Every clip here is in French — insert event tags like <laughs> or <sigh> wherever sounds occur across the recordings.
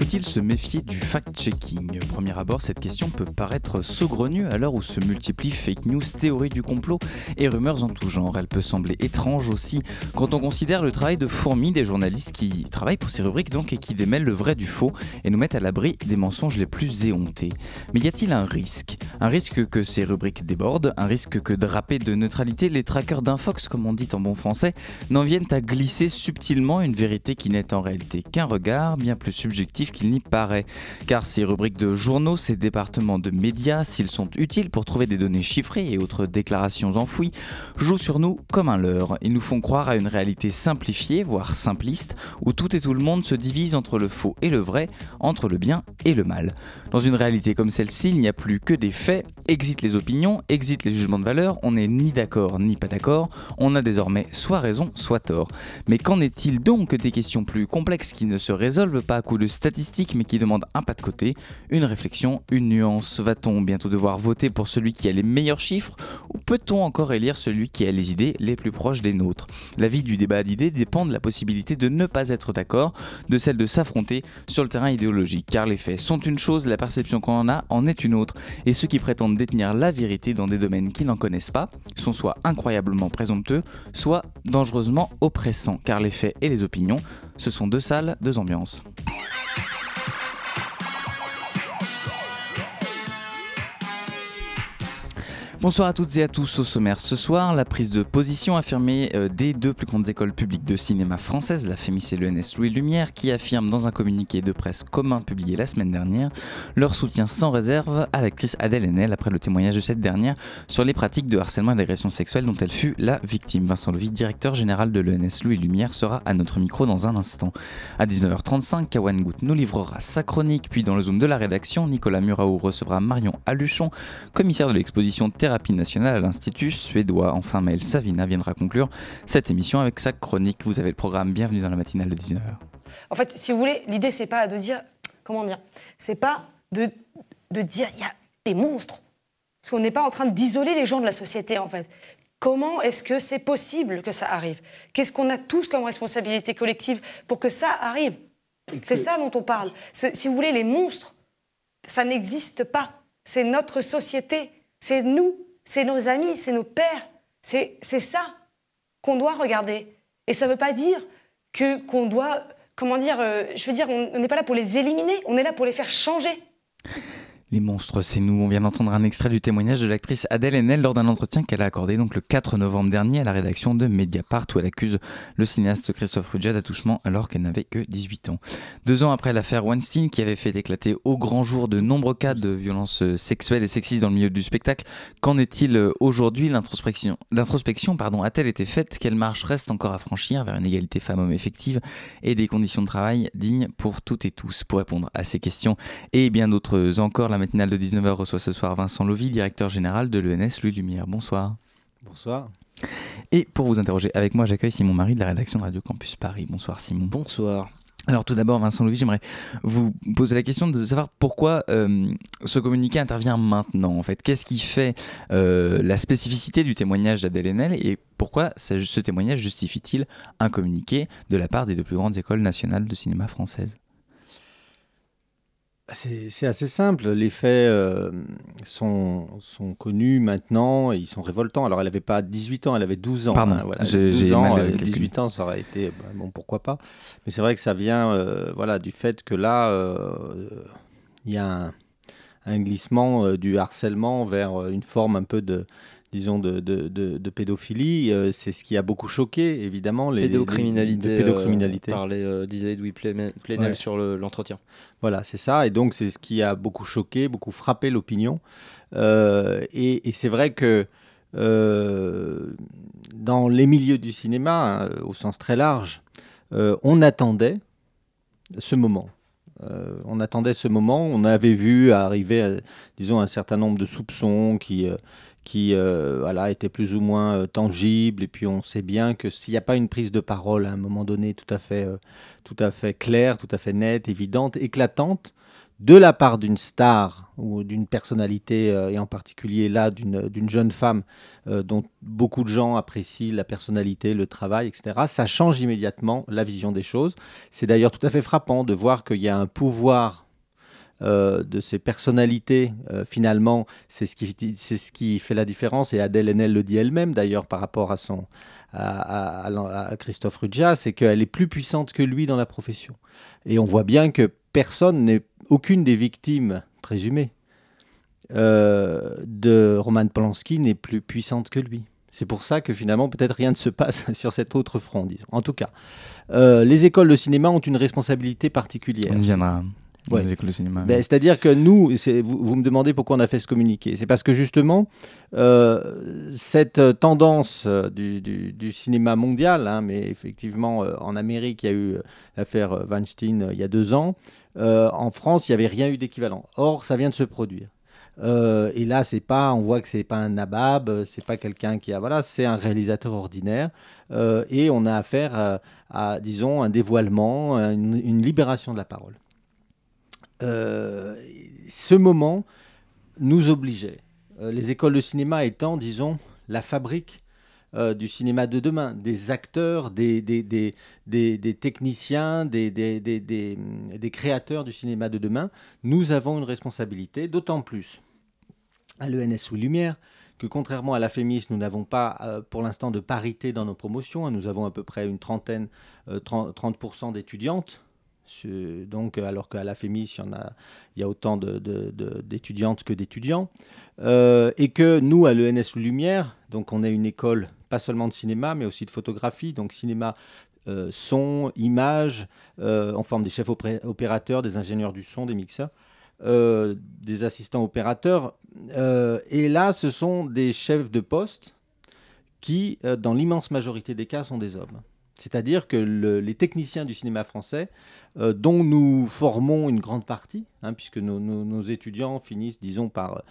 Faut-il se méfier du fact-checking? Premier abord, cette question peut paraître saugrenue à l'heure où se multiplient fake news, théories du complot et rumeurs en tout genre. Elle peut sembler étrange aussi quand on considère le travail de fourmi des journalistes qui travaillent pour ces rubriques donc et qui démêlent le vrai du faux et nous mettent à l'abri des mensonges les plus éhontés. Mais y a-t-il un risque? Un risque que ces rubriques débordent, un risque que drapés de neutralité, les trackers d'infox, comme on dit en bon français, n'en viennent à glisser subtilement une vérité qui n'est en réalité qu'un regard bien plus subjectif qu'il n'y paraît. Car ces rubriques de journaux, ces départements de médias, s'ils sont utiles pour trouver des données chiffrées et autres déclarations enfouies, jouent sur nous comme un leurre. Ils nous font croire à une réalité simplifiée, voire simpliste, où tout et tout le monde se divise entre le faux et le vrai, entre le bien et le mal. Dans une réalité comme celle-ci, il n'y a plus que des faits, exit les opinions, exit les jugements de valeur, on n'est ni d'accord ni pas d'accord, on a désormais soit raison, soit tort. Mais qu'en est-il donc des questions plus complexes qui ne se résolvent pas à coup de statistiques mais qui demande un pas de côté, une réflexion, une nuance. Va-t-on bientôt devoir voter pour celui qui a les meilleurs chiffres ou peut-on encore élire celui qui a les idées les plus proches des nôtres? La vie du débat d'idées dépend de la possibilité de ne pas être d'accord, de celle de s'affronter sur le terrain idéologique, car les faits sont une chose, la perception qu'on en a en est une autre, et ceux qui prétendent détenir la vérité dans des domaines qu'ils n'en connaissent pas sont soit incroyablement présomptueux, soit dangereusement oppressants, car les faits et les opinions, ce sont deux salles, deux ambiances. Bonsoir à toutes et à tous au sommaire ce soir. La prise de position affirmée euh, des deux plus grandes écoles publiques de cinéma françaises, la FEMIS et l'ENS Louis Lumière, qui affirment dans un communiqué de presse commun publié la semaine dernière leur soutien sans réserve à l'actrice Adèle Haenel après le témoignage de cette dernière sur les pratiques de harcèlement et d'agression sexuelle dont elle fut la victime. Vincent Levy, directeur général de l'ENS Louis Lumière, sera à notre micro dans un instant. À 19h35, Kawan Gout nous livrera sa chronique, puis dans le zoom de la rédaction, Nicolas Muraou recevra Marion Aluchon, commissaire de l'exposition thérapie nationale à l'Institut suédois. Enfin, Maël Savina viendra conclure cette émission avec sa chronique. Vous avez le programme. Bienvenue dans la matinale de 19h. En fait, si vous voulez, l'idée, c'est pas de dire. Comment dire C'est pas de, de dire il y a des monstres. Parce qu'on n'est pas en train d'isoler les gens de la société, en fait. Comment est-ce que c'est possible que ça arrive? Qu'est-ce qu'on a tous comme responsabilité collective pour que ça arrive? C'est ça dont on parle. Si vous voulez, les monstres, ça n'existe pas. C'est notre société. C'est nous c'est nos amis, c'est nos pères. C'est ça qu'on doit regarder. Et ça ne veut pas dire que qu'on doit, comment dire, euh, je veux dire, on n'est pas là pour les éliminer, on est là pour les faire changer. Les monstres, c'est nous. On vient d'entendre un extrait du témoignage de l'actrice Adèle Haenel lors d'un entretien qu'elle a accordé donc le 4 novembre dernier à la rédaction de Mediapart où elle accuse le cinéaste Christophe Rudja d'attouchement alors qu'elle n'avait que 18 ans. Deux ans après l'affaire Weinstein qui avait fait éclater au grand jour de nombreux cas de violences sexuelles et sexistes dans le milieu du spectacle, qu'en est-il aujourd'hui? L'introspection, pardon, a-t-elle été faite? Quelle marche reste encore à franchir vers une égalité femmes-hommes effective et des conditions de travail dignes pour toutes et tous? Pour répondre à ces questions et bien d'autres encore, la matinale de 19h reçoit ce soir Vincent Lovy, directeur général de l'ENS Louis Lumière. Bonsoir. Bonsoir. Et pour vous interroger avec moi, j'accueille Simon Marie de la rédaction de Radio Campus Paris. Bonsoir Simon. Bonsoir. Alors tout d'abord, Vincent Louis, j'aimerais vous poser la question de savoir pourquoi euh, ce communiqué intervient maintenant. En fait, qu'est-ce qui fait euh, la spécificité du témoignage d'Adèle Haenel et pourquoi ce témoignage justifie-t-il un communiqué de la part des deux plus grandes écoles nationales de cinéma françaises? C'est assez simple. Les faits euh, sont, sont, connus maintenant et ils sont révoltants. Alors, elle n'avait pas 18 ans, elle avait 12 ans. Pardon, hein, voilà. j'ai 12 ans, 18 ans, ça aurait été, bah, bon, pourquoi pas. Mais c'est vrai que ça vient euh, voilà, du fait que là, euh, il y a un, un glissement du harcèlement vers une forme un peu de, disons, de, de, de, pédophilie. Euh, c'est ce qui a beaucoup choqué, évidemment. Les, pédocriminalité, de pédocriminalité. Euh, euh disait Louis Plenel sur l'entretien. voilà, c'est ça. Et donc, c'est ce qui a beaucoup choqué, beaucoup frappé l'opinion. Euh, et, et c'est vrai que dans les milieux du cinéma, hein, au sens très large, on attendait ce moment. on attendait ce moment. On avait vu arriver, disons, un certain nombre de soupçons qui qui voilà, étaient plus ou moins tangibles. Et puis on sait bien que s'il n'y a pas une prise de parole à un moment donné tout à fait, tout à fait claire, tout à fait nette, évidente, éclatante, de la part d'une star ou d'une personnalité, euh, et en particulier là d'une jeune femme euh, dont beaucoup de gens apprécient la personnalité, le travail, etc., ça change immédiatement la vision des choses. C'est d'ailleurs tout à fait frappant de voir qu'il y a un pouvoir euh, de ces personnalités, finalement, c'est ce, qui, ce qui fait la différence, et Adèle Haenel le dit elle-même d'ailleurs par rapport à, son, à, Christophe Ruggia, c'est qu'elle est plus puissante que lui dans la profession. Et on voit bien que personne n'est aucune des victimes présumées euh, de Roman Polanski n'est plus puissante que lui. C'est pour ça que finalement, peut-être rien ne se passe <laughs> sur cet autre front, disons. En tout cas, euh, les écoles de cinéma ont une responsabilité particulière. On y. Les écoles de cinéma. Ben, c'est-à-dire que nous, vous, vous, me demandez pourquoi on a fait ce communiqué. C'est parce que justement, euh, cette tendance du, du, cinéma mondial, hein, mais effectivement en Amérique, il y a eu l'affaire Weinstein il y a deux ans. Euh, en France, il n'y avait rien eu d'équivalent. Or, ça vient de se produire. Euh, et là, c'est pas, on voit que c'est pas un nabab, c'est pas quelqu'un qui a, voilà, c'est un réalisateur ordinaire. Euh, et on a affaire à, disons, un dévoilement, une, une, libération de la parole. Ce moment nous obligeait, les écoles de cinéma étant, disons, la fabrique euh, du cinéma de demain, des acteurs, des, des, des, des techniciens, des, créateurs du cinéma de demain, nous avons une responsabilité, d'autant plus à l'ENS ou Lumière que contrairement à la FEMIS, nous n'avons pas euh, pour l'instant de parité dans nos promotions. Nous avons à peu près une trentaine, 30%, euh, 30 d'étudiantes donc, alors qu'à la FEMIS, il y, a, il y a autant d'étudiantes que d'étudiants. et que nous, à l'ENS Lumière, donc on est une école pas seulement de cinéma, mais aussi de photographie, donc cinéma, euh, son, image, euh, en forme des chefs opérateurs, des ingénieurs du son, des mixeurs, euh, des assistants opérateurs. et là, ce sont des chefs de poste qui, dans l'immense majorité des cas, sont des hommes. C'est-à-dire que les techniciens du cinéma français, dont nous formons une grande partie, hein, puisque nos, étudiants finissent, disons, par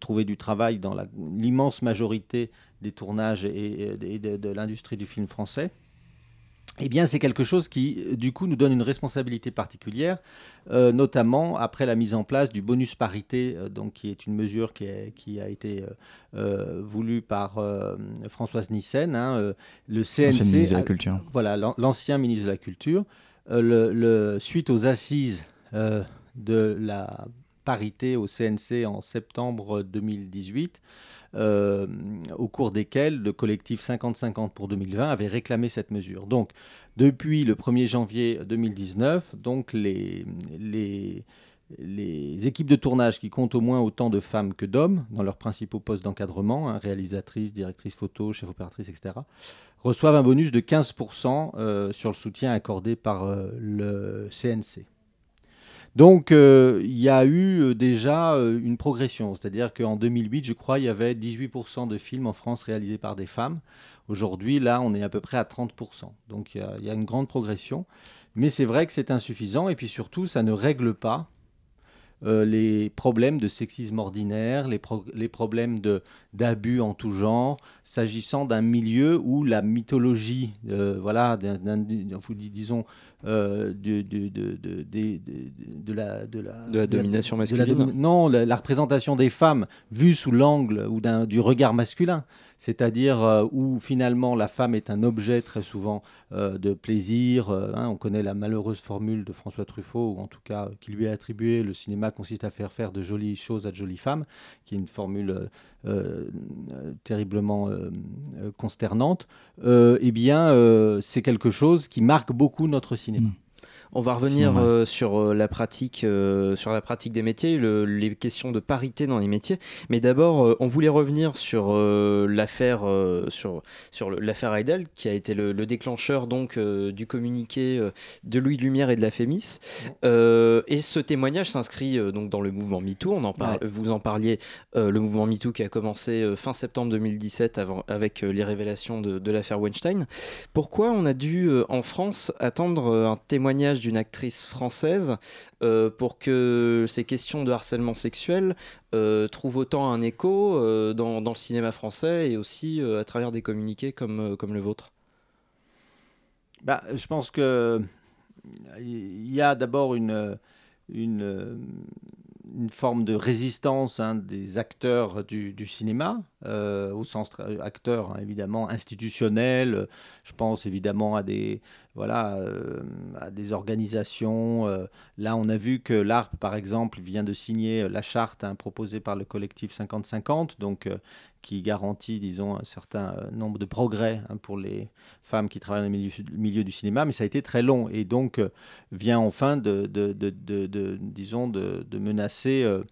trouver du travail dans l'immense majorité des tournages et, de, l'industrie du film français, eh bien, c'est quelque chose qui, du coup, nous donne une responsabilité particulière, euh, notamment après la mise en place du bonus parité, euh, donc, qui est une mesure qui, qui a été euh, voulue par Françoise Nissen, hein, le CNC. ministre de la Culture. voilà, l'ancien ministre de la Culture. Le, suite aux assises de la parité au CNC en septembre 2018, euh, au cours desquels le collectif 50-50 pour 2020 avait réclamé cette mesure. Donc, depuis le 1er janvier 2019, donc les, les, les équipes de tournage qui comptent au moins autant de femmes que d'hommes dans leurs principaux postes d'encadrement, hein, réalisatrices, directrices photo, chef opératrice, etc., reçoivent un bonus de 15% euh, sur le soutien accordé par euh, le CNC. Donc euh, il y a eu euh, déjà euh, une progression, c'est-à-dire qu'en 2008, je crois, il y avait 18% de films en France réalisés par des femmes. Aujourd'hui, là, on est à peu près à 30%. Donc il y, a une grande progression. Mais c'est vrai que c'est insuffisant et puis surtout, ça ne règle pas les problèmes de sexisme ordinaire, les, les problèmes d'abus en tout genre, s'agissant d'un milieu où la mythologie, voilà, disons, euh, de, de, de, de, la, de, la, de la domination masculine. Non, la, représentation des femmes vue sous l'angle ou du regard masculin, c'est-à-dire euh, où finalement la femme est un objet très souvent euh, de plaisir. Hein, on connaît la malheureuse formule de François Truffaut, ou en tout cas qui lui est attribuée, le cinéma consiste à faire faire de jolies choses à de jolies femmes, qui est une formule terriblement consternante. eh bien, c'est quelque chose qui marque beaucoup notre cinéma. cinéma. On va revenir euh, sur, euh, la pratique, euh, sur la pratique des métiers, les questions de parité dans les métiers. Mais d'abord, on voulait revenir sur l'affaire sur, sur l'affaire Heidel, qui a été le, déclencheur donc du communiqué de Louis Lumière et de la Fémis. et ce témoignage s'inscrit donc dans le mouvement MeToo. On en Vous en parliez, le mouvement MeToo qui a commencé fin septembre 2017 avant, avec les révélations de, de l'affaire Weinstein. Pourquoi on a dû en France attendre un témoignage d'une actrice française euh, pour que ces questions de harcèlement sexuel euh, trouvent autant un écho dans, dans, le cinéma français et aussi à travers des communiqués comme, comme le vôtre bah, Je pense que il y a d'abord une, une, forme de résistance hein, des acteurs du, cinéma, euh, au sens acteurs hein, évidemment institutionnels. Je pense évidemment à des, voilà, euh, à des organisations. Euh, là, on a vu que l'ARP, par exemple, vient de signer la charte hein, proposée par le collectif 50-50, donc qui garantit, disons, un certain euh, nombre de progrès hein, pour les femmes qui travaillent dans le milieu, du cinéma, mais ça a été très long et donc euh, vient enfin de, de, de, disons, de, menacer euh,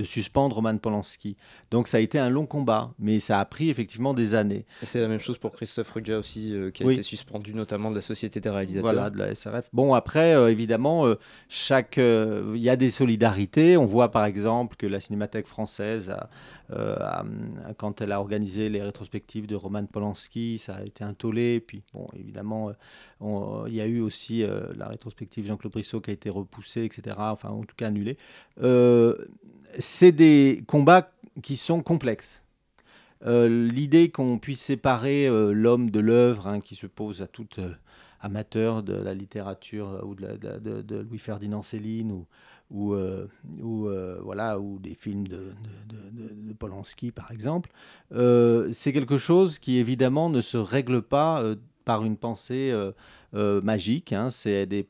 de suspendre Roman Polanski. Donc ça a été un long combat, mais ça a pris effectivement des années. C'est la même chose pour Christophe Ruggia aussi, qui a été suspendu notamment de la Société des réalisateurs. Voilà, de la SRF. Bon, après, évidemment, chaque, il y a des solidarités. On voit par exemple que la Cinémathèque française a, euh, quand elle a organisé les rétrospectives de Roman Polanski, ça a été un tollé. Puis, bon, évidemment, euh, il y a eu aussi euh, la rétrospective Jean-Claude Brissot qui a été repoussée, etc. Enfin, en tout cas annulée. C'est des combats qui sont complexes. L'idée qu'on puisse séparer l'homme de l'œuvre, hein, qui se pose à tout amateur de la littérature ou de, de Louis-Ferdinand Céline ou, ou, euh, euh, voilà, ou des films de, Polanski, par exemple, euh, c'est quelque chose qui, évidemment, ne se règle pas par une pensée magique. Hein. c'est des,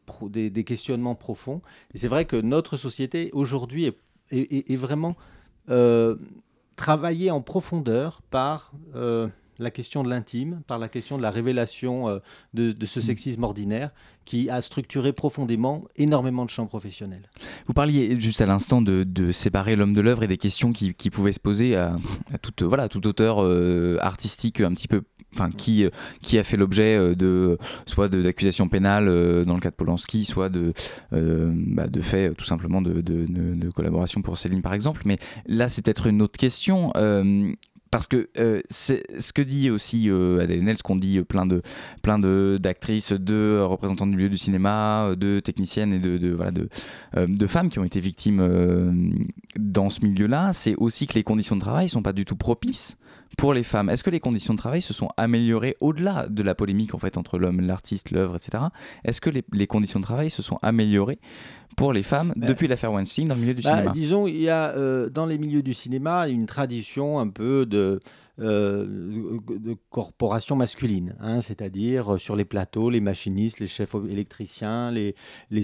des, questionnements profonds. C'est vrai que notre société, aujourd'hui, est, est, vraiment travaillée en profondeur par la question de l'intime, par la question de la révélation euh, de, ce mm. sexisme ordinaire qui a structuré profondément énormément de champs professionnels. Vous parliez juste à l'instant de, séparer l'homme de l'œuvre et des questions qui, pouvaient se poser à, toute, voilà, tout auteur euh, artistique un petit peu enfin qui qui a fait l'objet euh, de soit d'accusations pénales dans le cas de Polanski, soit de bah, de fait tout simplement de, de, collaboration pour Céline par exemple. Mais là c'est peut-être une autre question parce que euh, ce que dit aussi euh, Adèle ce qu'on dit euh, plein de d'actrices, de représentants du milieu du cinéma, de techniciennes et de, femmes qui ont été victimes dans ce milieu-là, c'est aussi que les conditions de travail sont pas du tout propices pour les femmes. Est-ce que les conditions de travail se sont améliorées au-delà de la polémique en fait entre l'homme, l'artiste, l'œuvre, etc. Est-ce que les, les, conditions de travail se sont améliorées pour les femmes bah, depuis l'affaire Weinstein dans le milieu du bah, cinéma? Disons, il y a euh, dans les milieux du cinéma une tradition un peu de de corporations masculines, hein, c'est-à-dire euh, sur les plateaux, les machinistes, les chefs électriciens, les,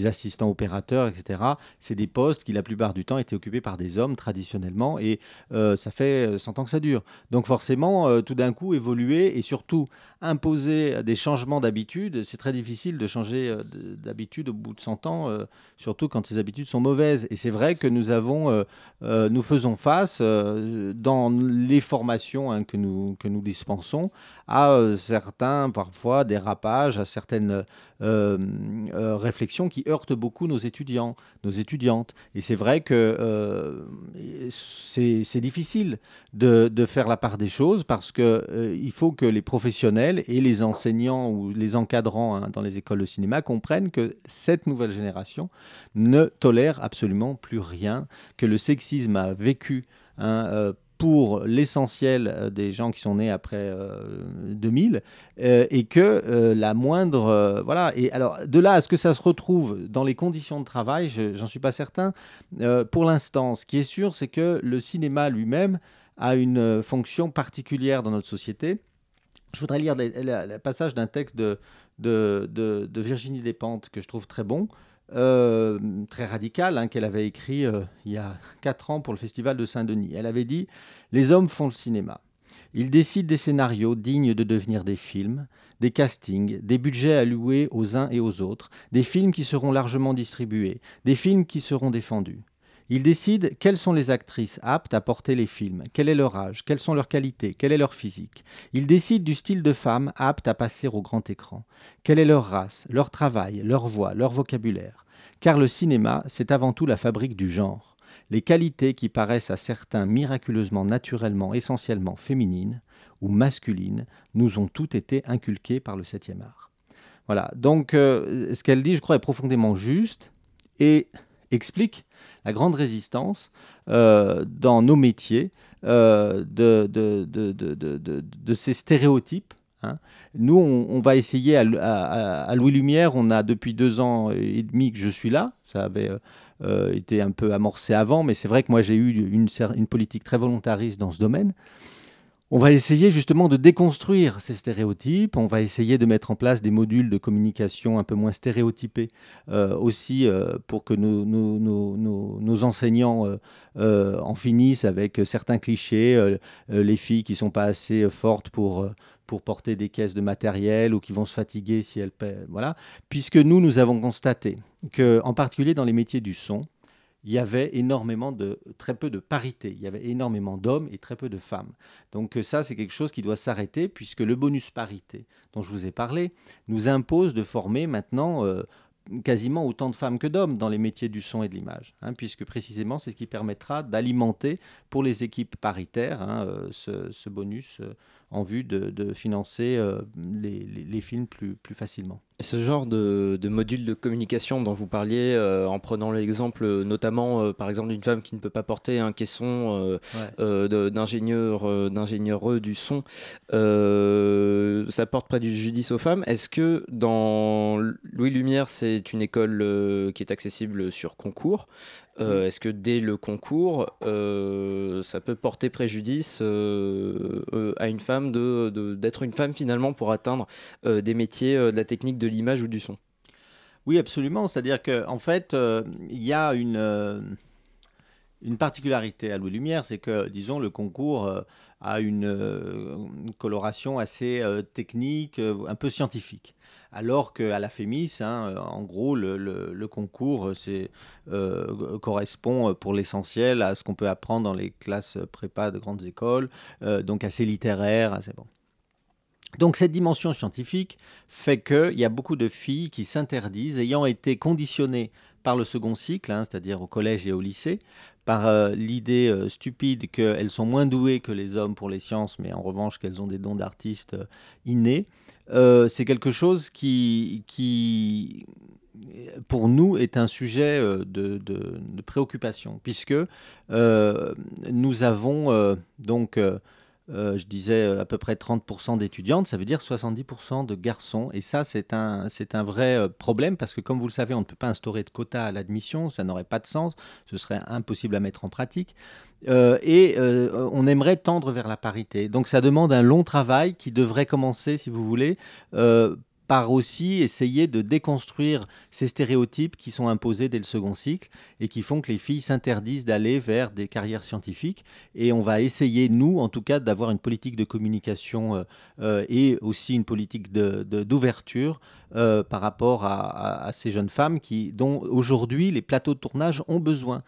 assistants opérateurs, etc. C'est des postes qui la plupart du temps étaient occupés par des hommes traditionnellement et euh, ça fait 100 ans que ça dure. Donc forcément, tout d'un coup, évoluer et surtout imposer des changements d'habitude, c'est très difficile de changer d'habitude au bout de 100 ans, surtout quand ces habitudes sont mauvaises. Et c'est vrai que nous avons, nous faisons face dans les formations que nous, que nous dispensons à euh, certains, parfois, dérapages, à certaines euh, euh, réflexions qui heurtent beaucoup nos étudiants, nos étudiantes. Et c'est vrai que c'est difficile de, de, faire la part des choses parce qu'il il faut que les professionnels et les enseignants ou les encadrants hein, dans les écoles de cinéma comprennent que cette nouvelle génération ne tolère absolument plus rien, que le sexisme a vécu hein, pour l'essentiel euh, des gens qui sont nés après 2000 euh, euh, et que la moindre voilà. Et alors de là à ce que ça se retrouve dans les conditions de travail j'en suis pas certain. Pour l'instant ce qui est sûr c'est que le cinéma lui-même a une fonction particulière dans notre société. Je voudrais lire le passage d'un texte de, de, de, de Virginie Despentes que je trouve très bon euh, très radical hein, qu'elle avait écrit euh, il y a 4 ans pour le Festival de Saint-Denis. Elle avait dit Les hommes font le cinéma. Ils décident des scénarios dignes de devenir des films, des castings, des budgets alloués aux uns et aux autres, des films qui seront largement distribués, des films qui seront défendus. Ils décident quelles sont les actrices aptes à porter les films, quel est leur âge, quelles sont leurs qualités, quelle est leur physique? Ils décident du style de femme apte à passer au grand écran, quelle est leur race, leur travail, leur voix, leur vocabulaire? Car le cinéma, c'est avant tout la fabrique du genre. Les qualités qui paraissent à certains miraculeusement naturellement essentiellement féminines ou masculines nous ont toutes été inculquées par le septième art. Voilà. Donc, ce qu'elle dit, je crois, est profondément juste et explique la grande résistance dans nos métiers de, de, de, de, ces stéréotypes Hein. Nous, on, va essayer à, Louis Lumière, on a depuis deux ans et demi que je suis là. Ça avait euh, euh, été un peu amorcé avant, mais c'est vrai que moi j'ai eu une, une, politique très volontariste dans ce domaine. On va essayer justement de déconstruire ces stéréotypes, on va essayer de mettre en place des modules de communication un peu moins stéréotypés euh, aussi pour que nos, enseignants en finissent avec certains clichés, les filles qui ne sont pas assez fortes pour pour porter des caisses de matériel ou qui vont se fatiguer si elles paient, voilà. Puisque nous, nous avons constaté que, en particulier dans les métiers du son, il y avait énormément de très peu de parité. Il y avait énormément d'hommes et très peu de femmes. Donc euh, ça, c'est quelque chose qui doit s'arrêter puisque le bonus parité dont je vous ai parlé nous impose de former maintenant euh, quasiment autant de femmes que d'hommes dans les métiers du son et de l'image, hein, puisque précisément c'est ce qui permettra d'alimenter pour les équipes paritaires hein, euh, ce, bonus en vue de, financer euh, les, films plus, plus facilement. Ce genre de, de, module de communication dont vous parliez, euh, en prenant l'exemple notamment euh, par exemple d'une femme qui ne peut pas porter un caisson d'ingénieur du son, ça porte préjudice aux femmes. Est-ce que dans Louis Lumière, c'est une école qui est accessible sur concours euh, est-ce que dès le concours, euh, ça peut porter préjudice euh, à une femme d'être une femme finalement pour atteindre des métiers de la technique de l'image ou du son? Oui, absolument. C'est-à-dire qu'en en fait, il y a une, une particularité à Louis Lumière, c'est que, disons, le concours a une coloration assez technique, un peu scientifique alors qu'à la FEMIS, hein, euh, en gros, le, concours euh, euh, correspond pour l'essentiel à ce qu'on peut apprendre dans les classes prépa de grandes écoles, donc assez littéraire, assez bon. Donc cette dimension scientifique fait qu'il y a beaucoup de filles qui s'interdisent, ayant été conditionnées par le second cycle, hein, c'est-à-dire au collège et au lycée, par l'idée stupide qu'elles sont moins douées que les hommes pour les sciences, mais en revanche qu'elles ont des dons d'artistes innés, euh, c'est quelque chose qui, qui, pour nous, est un sujet euh, de, préoccupation, puisque euh, nous avons donc, je disais, à peu près 30% d'étudiantes, ça veut dire 70% de garçons, et ça, c'est un, un vrai problème, parce que comme vous le savez, on ne peut pas instaurer de quotas à l'admission, ça n'aurait pas de sens, ce serait impossible à mettre en pratique. Euh, et euh, on aimerait tendre vers la parité. Donc ça demande un long travail qui devrait commencer, si vous voulez, euh, par aussi essayer de déconstruire ces stéréotypes qui sont imposés dès le second cycle et qui font que les filles s'interdisent d'aller vers des carrières scientifiques. Et on va essayer, nous, en tout cas, d'avoir une politique de communication et aussi une politique d'ouverture euh, par rapport à, ces jeunes femmes qui, dont aujourd'hui les plateaux de tournage ont besoin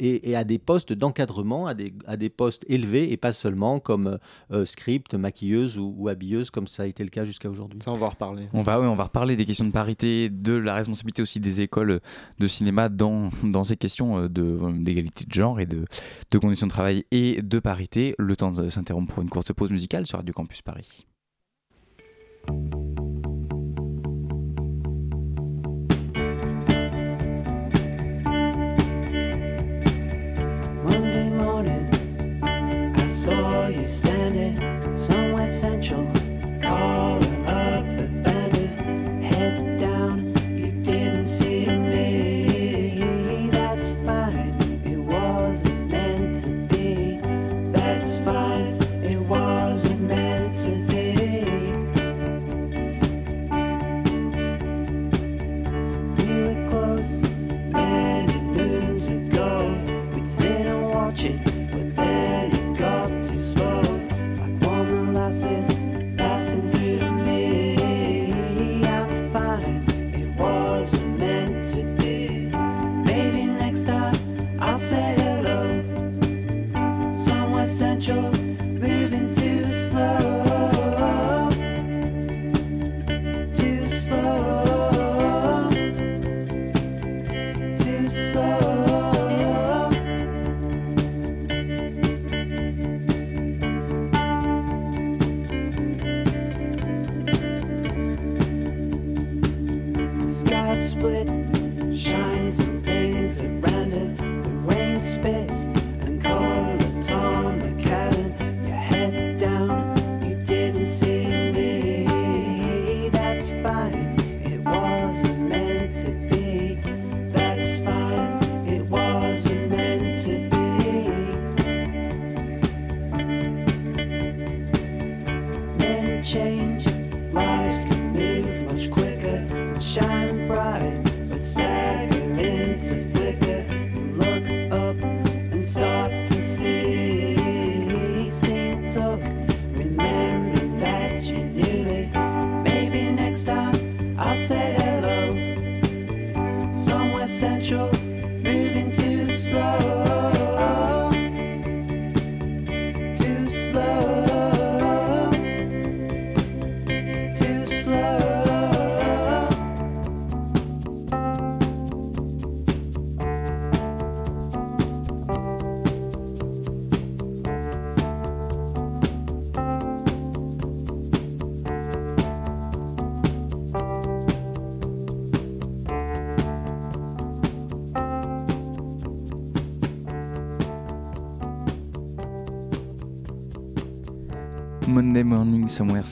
et, à des postes d'encadrement, à des, à des postes élevés et pas seulement comme euh, script, maquilleuse ou, habilleuse comme ça a été le cas jusqu'à aujourd'hui. Ça on va en reparler. On va, on va reparler des questions de parité, de la responsabilité aussi des écoles de cinéma dans, dans ces questions euh, d'égalité de, de, genre et de, de conditions de travail et de parité. Le temps de s'interrompre pour une courte pause musicale sur Radio Campus Paris. Standing somewhere central, calling and cars.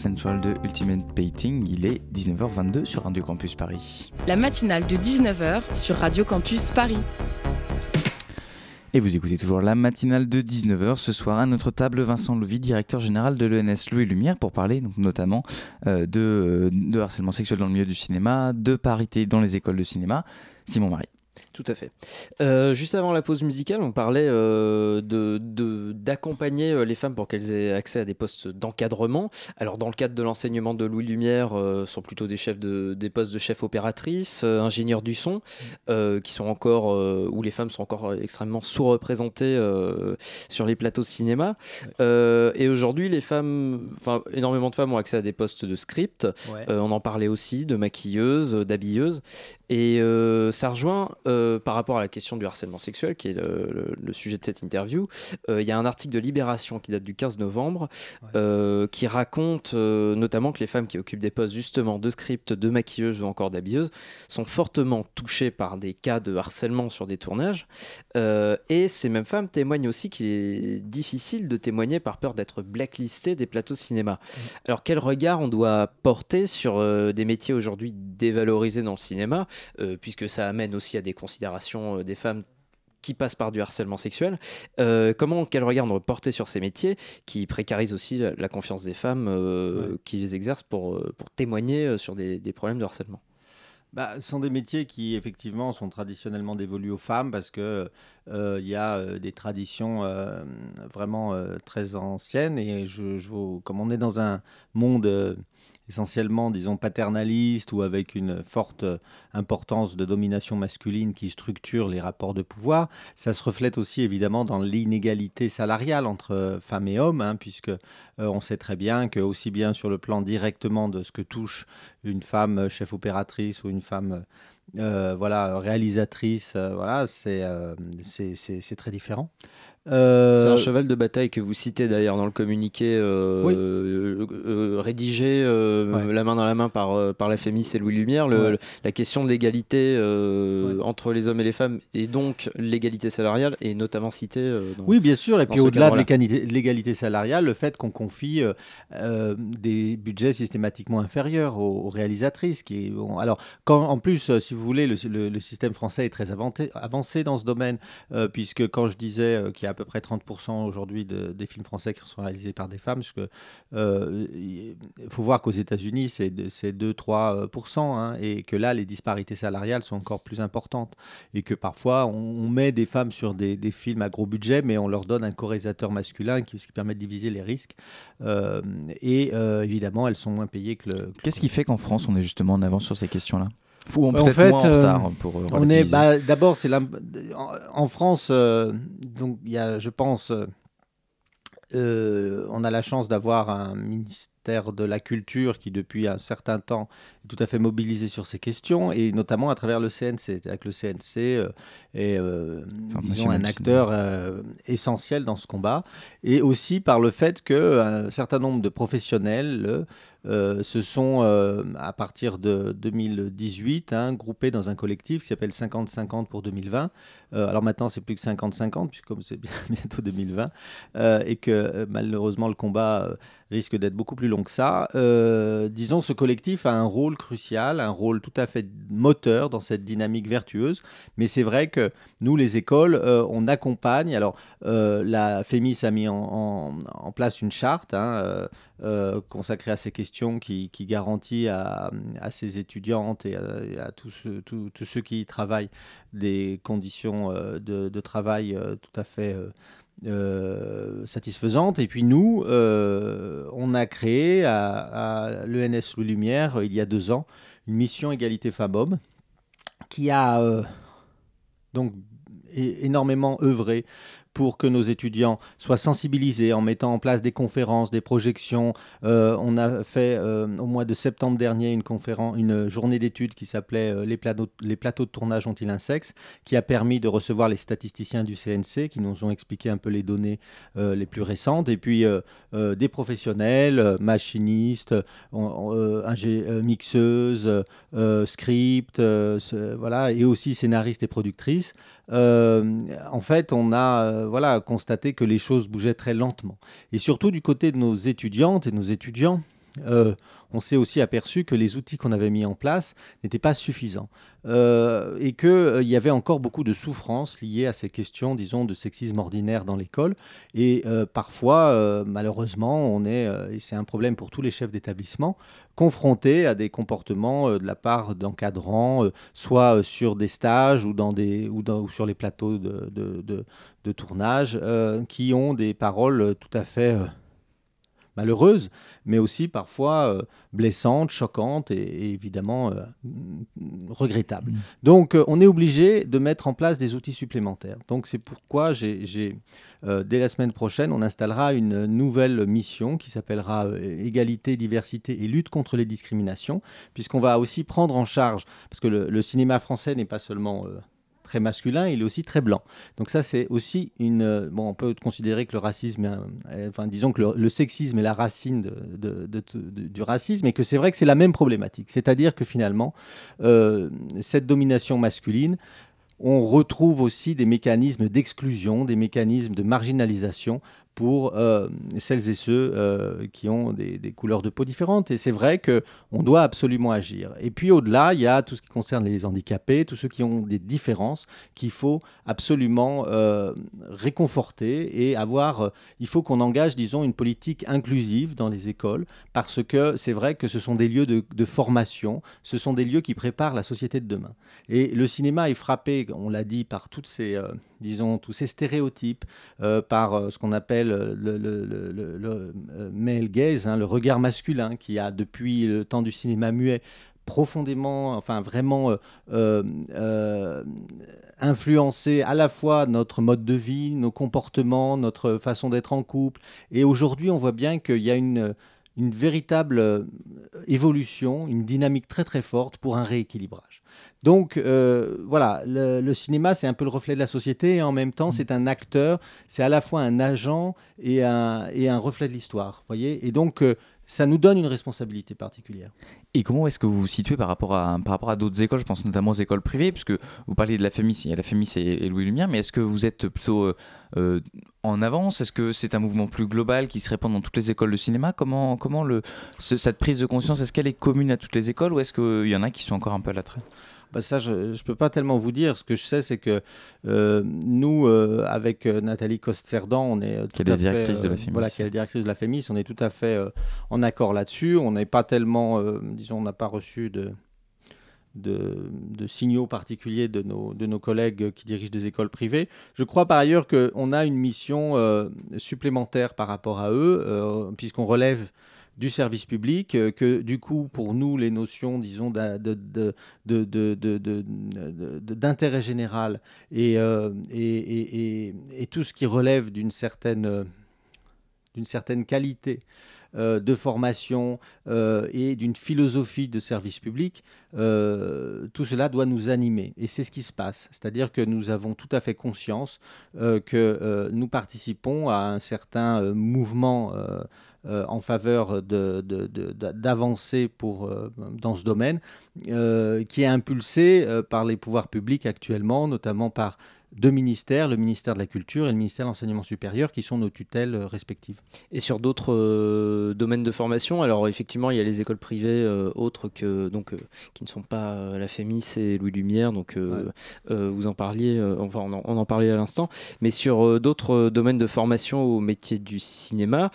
Central de Ultimate Painting, il est 19h22 sur Radio Campus Paris. La matinale de 19h sur Radio Campus Paris. Et vous écoutez toujours la matinale de 19h. Ce soir, à notre table, Vincent Louvi, directeur général de l'ENS Louis Lumière, pour parler donc, notamment euh, de, de harcèlement sexuel dans le milieu du cinéma, de parité dans les écoles de cinéma. Simon Marie. Tout à fait. Euh, juste avant la pause musicale, on parlait euh, de, d'accompagner euh, les femmes pour qu'elles aient accès à des postes d'encadrement. Alors, dans le cadre de l'enseignement de Louis Lumière, sont plutôt des chefs de, des postes de chef opératrice, ingénieurs du son, qui sont encore où les femmes sont encore extrêmement sous-représentées sur les plateaux de cinéma. Et aujourd'hui, les femmes, enfin, énormément de femmes ont accès à des postes de script. Ouais. On en parlait aussi de maquilleuses, d'habilleuses. Et euh, ça rejoint euh, par rapport à la question du harcèlement sexuel, qui est le, le- le sujet de cette interview. Euh, Il y a un article de Libération qui date du 15 novembre, qui raconte notamment que les femmes qui occupent des postes justement de script, de maquilleuses ou encore d'habilleuses sont fortement touchées par des cas de harcèlement sur des tournages. Et ces mêmes femmes témoignent aussi qu'il est difficile de témoigner par peur d'être blacklistées des plateaux de cinéma. Alors quel regard on doit porter sur des métiers aujourd'hui dévalorisés dans le cinéma, puisque ça amène aussi à des considérations euh, des femmes qui passent par du harcèlement sexuel. Euh, comment, quel regard on doit porter sur ces métiers qui précarisent aussi la, la confiance des femmes euh, qui les exercent pour, euh, pour témoigner euh, sur des, des problèmes de harcèlement? Bah, ce sont des métiers qui effectivement sont traditionnellement dévolus aux femmes parce que euh, y a euh, des traditions euh, vraiment euh, très anciennes et je, comme on est dans un monde euh, essentiellement disons paternaliste ou avec une forte importance de domination masculine qui structure les rapports de pouvoir, ça se reflète aussi évidemment dans l'inégalité salariale entre femmes et hommes hein, puisque euh, on sait très bien que aussi bien sur le plan directement de ce que touche une femme chef opératrice ou une femme euh, voilà réalisatrice euh, voilà c'est- c'est très différent Euh, C'est un cheval de bataille que vous citez d'ailleurs dans le communiqué euh, Oui. euh, rédigé la main dans la main par, par la FMI et Louis Lumière. Le- Ouais. le- la question de l'égalité entre les hommes et les femmes et donc l'égalité salariale est notamment citée. dans- Oui, bien sûr. Et puis au-delà de l'égalité- salariale, le fait qu'on confie des budgets systématiquement inférieurs aux, aux réalisatrices. Qui, bon, alors, quand, en plus, si vous voulez, le, système français est très avancé, avancé dans ce domaine, puisque quand je disais qu'il y a à peu près 30% aujourd'hui de- des films français qui sont réalisés par des femmes, que euh, il faut voir qu'aux États-Unis, c'est de- c'est 2-3%, hein, et que là, les disparités salariales sont encore plus importantes. Et que parfois, on, met des femmes sur des, des films à gros budget, mais on leur donne un co-réalisateur masculin, qui, ce qui permet de diviser les risques. Euh, et euh, évidemment, elles sont moins payées que le. Qu'est-ce qui fait qu'en France, on est justement en avance sur ces questions-là? Ou en fait, moins en euh, retard pour euh, on est bah, d'abord c'est en, France euh, donc il y a je pense on a la chance d'avoir un ministère de la Culture qui, depuis un certain temps, est tout à fait mobilisé sur ces questions, et notamment à travers le CNC. C'est-à-dire que le CNC euh, est euh, disons, un acteur euh, essentiel dans ce combat, et aussi par le fait qu'un certain nombre de professionnels euh, se sont, euh, à partir de 2018, hein, groupés dans un collectif qui s'appelle 50-50 pour 2020. Euh, alors maintenant, c'est plus que 50-50, puisque comme c'est <laughs> bientôt 2020, euh, et que euh, malheureusement le combat risque d'être beaucoup plus long que ça. Disons, ce collectif a un rôle crucial, un rôle tout à fait moteur dans cette dynamique vertueuse. Mais c'est vrai que nous, les écoles, on accompagne. Alors, la FEMIS a mis en, place une charte hein, euh, consacrée à ces questions qui, garantit à, à ses étudiantes et à, tous ceux qui y travaillent des conditions euh, de, travail euh, tout à fait euh, satisfaisantes. Et puis nous, on a créé à, l'ENS Louis Lumière, il y a deux ans, une mission égalité femmes-hommes qui a donc énormément œuvré pour que nos étudiants soient sensibilisés en mettant en place des conférences, des projections. Euh, on a fait euh, au mois de septembre dernier une, conférence, une journée d'études qui s'appelait euh, les, plateaux, les plateaux de tournage ont-ils un sexe qui a permis de recevoir les statisticiens du CNC qui nous ont expliqué un peu les données les plus récentes et puis des professionnels, machinistes, mixeuses, script, voilà, et aussi scénaristes et productrices. En fait, on a euh, voilà, constaté que les choses bougeaient très lentement. Et surtout du côté de nos étudiantes et nos étudiants, euh, on s'est aussi aperçu que les outils qu'on avait mis en place n'étaient pas suffisants euh, et qu'il y avait encore beaucoup de souffrances liées à ces questions, disons, de sexisme ordinaire dans l'école. Et euh, parfois, euh, malheureusement, on est, euh, et c'est un problème pour tous les chefs d'établissement, confrontés à des comportements euh, de la part d'encadrants, euh, soit euh, sur des stages ou, dans des, ou, sur les plateaux de, de- de- tournage, euh, qui ont des paroles euh, tout à fait malheureuses, mais aussi parfois euh, blessantes, choquantes et, et évidemment euh, mm, regrettables. Donc euh, on est obligé de mettre en place des outils supplémentaires. Donc c'est pourquoi j'ai, j'ai, euh, dès la semaine prochaine, on installera une nouvelle mission qui s'appellera euh, Égalité, diversité et lutte contre les discriminations, puisqu'on va aussi prendre en charge, parce que le, le cinéma français n'est pas seulement... euh, très masculin, il est aussi très blanc. Donc ça, c'est aussi une... euh, Bon, on peut considérer que le racisme, euh, enfin disons que le, sexisme est la racine du racisme, et que c'est vrai que c'est la même problématique. C'est-à-dire que finalement, euh, cette domination masculine, on retrouve aussi des mécanismes d'exclusion, des mécanismes de marginalisation pour euh, celles et ceux euh, qui ont des, couleurs de peau différentes. Et c'est vrai qu'on doit absolument agir. Et puis au-delà, il y a tout ce qui concerne les handicapés, tous ceux qui ont des différences qu'il faut absolument euh, réconforter et avoir... il faut qu'on engage, disons, une politique inclusive dans les écoles parce que c'est vrai que ce sont des lieux de, de formation, ce sont des lieux qui préparent la société de demain. Et le cinéma est frappé, on l'a dit, par toutes ces, disons, tous ces stéréotypes, par ce qu'on appelle euh, le, euh, male gaze, hein, le regard masculin qui a depuis le temps du cinéma muet profondément, enfin vraiment euh, influencé à la fois notre mode de vie, nos comportements, notre façon d'être en couple. Et aujourd'hui, on voit bien qu'il y a une, véritable évolution, une dynamique très très forte pour un rééquilibrage. Donc euh, voilà, le, le cinéma, c'est un peu le reflet de la société et en même temps, c'est un acteur, c'est à la fois un agent et un, et un reflet de l'histoire. voyez? Et donc, euh, ça nous donne une responsabilité particulière. Et comment est-ce que vous vous situez par rapport à, à d'autres écoles? Je pense notamment aux écoles privées, puisque vous parliez de la FEMIS, il y a la FEMIS et, Louis Lumière, mais est-ce que vous êtes plutôt euh, euh, en avance? Est-ce que c'est un mouvement plus global qui se répand dans toutes les écoles de cinéma? Comment, comment cette prise de conscience, est-ce qu'elle est commune à toutes les écoles ou est-ce qu'il y en a qui sont encore un peu à la traîne? Bah ça, je ne peux pas tellement vous dire. Ce que je sais, c'est que euh, nous, euh, avec euh, Nathalie Coste-Cerdan, on est tout Qui est à fait, directrice de la FEMIS. Voilà, qui est la directrice de la FEMIS. On est tout à fait en accord là-dessus. On n'est pas tellement, disons, on n'a pas reçu de, de, de signaux particuliers de nos, de nos collègues qui dirigent des écoles privées. Je crois par ailleurs qu'on a une mission euh, supplémentaire par rapport à eux, euh, puisqu'on relève du service public, euh, que du coup, pour nous, les notions, disons, d'intérêt général euh, et, et, et, tout ce qui relève d'une certaine, euh, d'une certaine qualité de formation et d'une philosophie de service public, tout cela doit nous animer. Et c'est ce qui se passe. C'est-à-dire que nous avons tout à fait conscience que nous participons à un certain mouvement euh, en faveur de- de- de- d'a- d'avancées pour, euh, dans ce domaine, euh, qui est impulsé euh, par les pouvoirs publics actuellement, notamment par deux ministères, le ministère de la Culture et le ministère de l'Enseignement supérieur, qui sont nos tutelles euh, respectives. Et sur d'autres euh, domaines de formation, alors effectivement, il y a les écoles privées euh, autres que donc euh, qui ne sont pas la FEMIS et Louis Lumière, donc vous en parliez, enfin on en, on en parlait à l'instant, mais sur d'autres domaines de formation au métier du cinéma,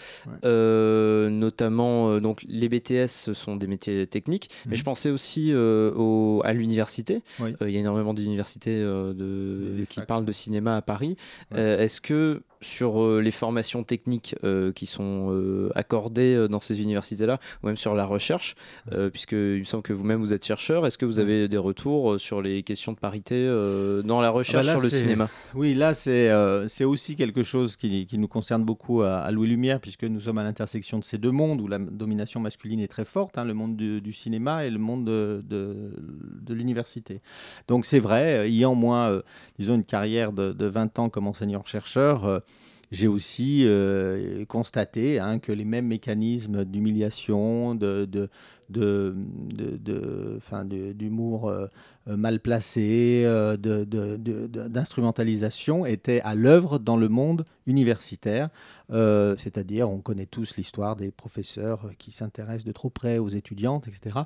notamment donc les BTS ce sont des métiers techniques, mais Mhm. je pensais aussi au- à l'université. Oui. Il y a énormément d'universités de, qui parlent de cinéma à Paris. Ouais. Euh, Est-ce que sur euh, les formations techniques euh, qui sont euh, accordées dans ces universités-là, ou même sur la recherche, puisque il me semble que vous-même vous êtes chercheur, est-ce que vous avez des retours sur les questions de parité dans la recherche Ah bah là, sur le cinéma? Oui, là, c'est c'est aussi quelque chose qui, qui nous concerne beaucoup à, à Louis Lumière, puisque nous sommes à l'intersection de ces deux mondes où la domination masculine est très forte, hein, le monde du, du cinéma et le monde de, de, de l'université. Donc c'est vrai, ayant moi, disons, une carrière de, de 20 ans comme enseignant-chercheur, j'ai aussi euh, constaté hein, que les mêmes mécanismes d'humiliation, de, de, de, d'humour euh, mal placé, euh, d'instrumentalisation étaient à l'œuvre dans le monde universitaire. C'est-à-dire, on connaît tous l'histoire des professeurs qui s'intéressent de trop près aux étudiantes, etc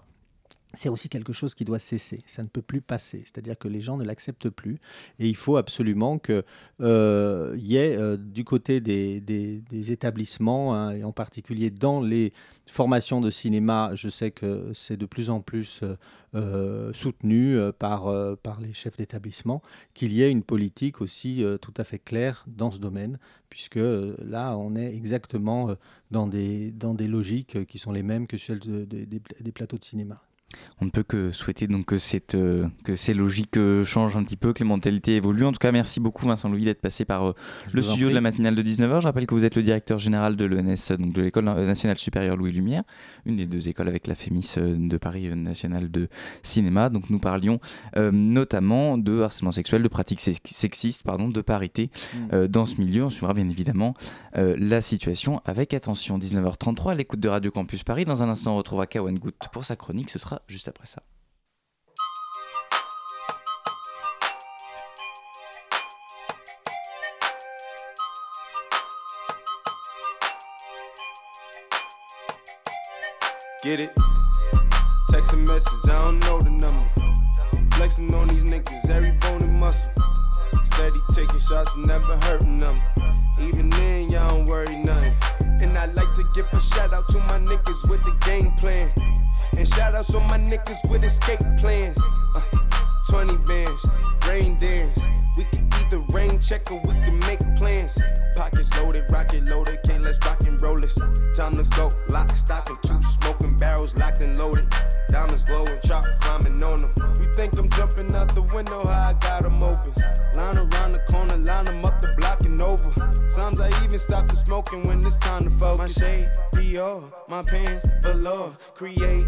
c'est aussi quelque chose qui doit cesser. Ça ne peut plus passer. C'est-à-dire que les gens ne l'acceptent plus. Et il faut absolument qu'il y ait euh, du côté des, établissements, hein, et en particulier dans les formations de cinéma, je sais que c'est de plus en plus euh, euh, soutenu euh, par, euh, les chefs d'établissement, qu'il y ait une politique aussi euh, tout à fait claire dans ce domaine, puisque euh, là, on est exactement euh, dans, des, logiques euh, qui sont les mêmes que celles de- de- des- des plateaux de cinéma. On ne peut que souhaiter donc que, cette, euh, que ces logiques euh, changent un petit peu, que les mentalités évoluent. En tout cas, merci beaucoup Vincent Louis d'être passé par euh, le studio de la matinale de 19h. Je rappelle que vous êtes le directeur général de l'ENS, donc de l'École nationale supérieure Louis Lumière, une des deux écoles avec la FEMIS de Paris nationale de cinéma. Donc nous parlions notamment de harcèlement sexuel, de pratiques sex- sexistes, pardon, de parité Mm. euh, dans ce milieu. On suivra bien évidemment euh, la situation avec attention. 19h33 à l'écoute de Radio Campus Paris. Dans un instant, on retrouvera Kawan pour sa chronique. Ce sera juste après ça. Get it? Text a message, I don't know the number. Flexing on these niggas, every bone and muscle. Steady taking shots, and never hurting them. Even then, y'all don't worry nothing. And I like to give a shout out to my niggas with the game plan. And shout outs on my niggas with escape plans. Uh, 20 bands, rain dance. We can either rain check or we can make plans. Pockets loaded, rocket loaded, okay, let's rock and roll this. Time to go, lock, stock, and two smoking barrels locked and loaded. Diamonds glowing, chop climbing on them. You think I'm jumping out the window, how I got 'em open. Line around the corner, line 'em up the block and over. Sometimes I even stop the smoking when it's time to focus. My shade, Dior, my pants, velour. Create,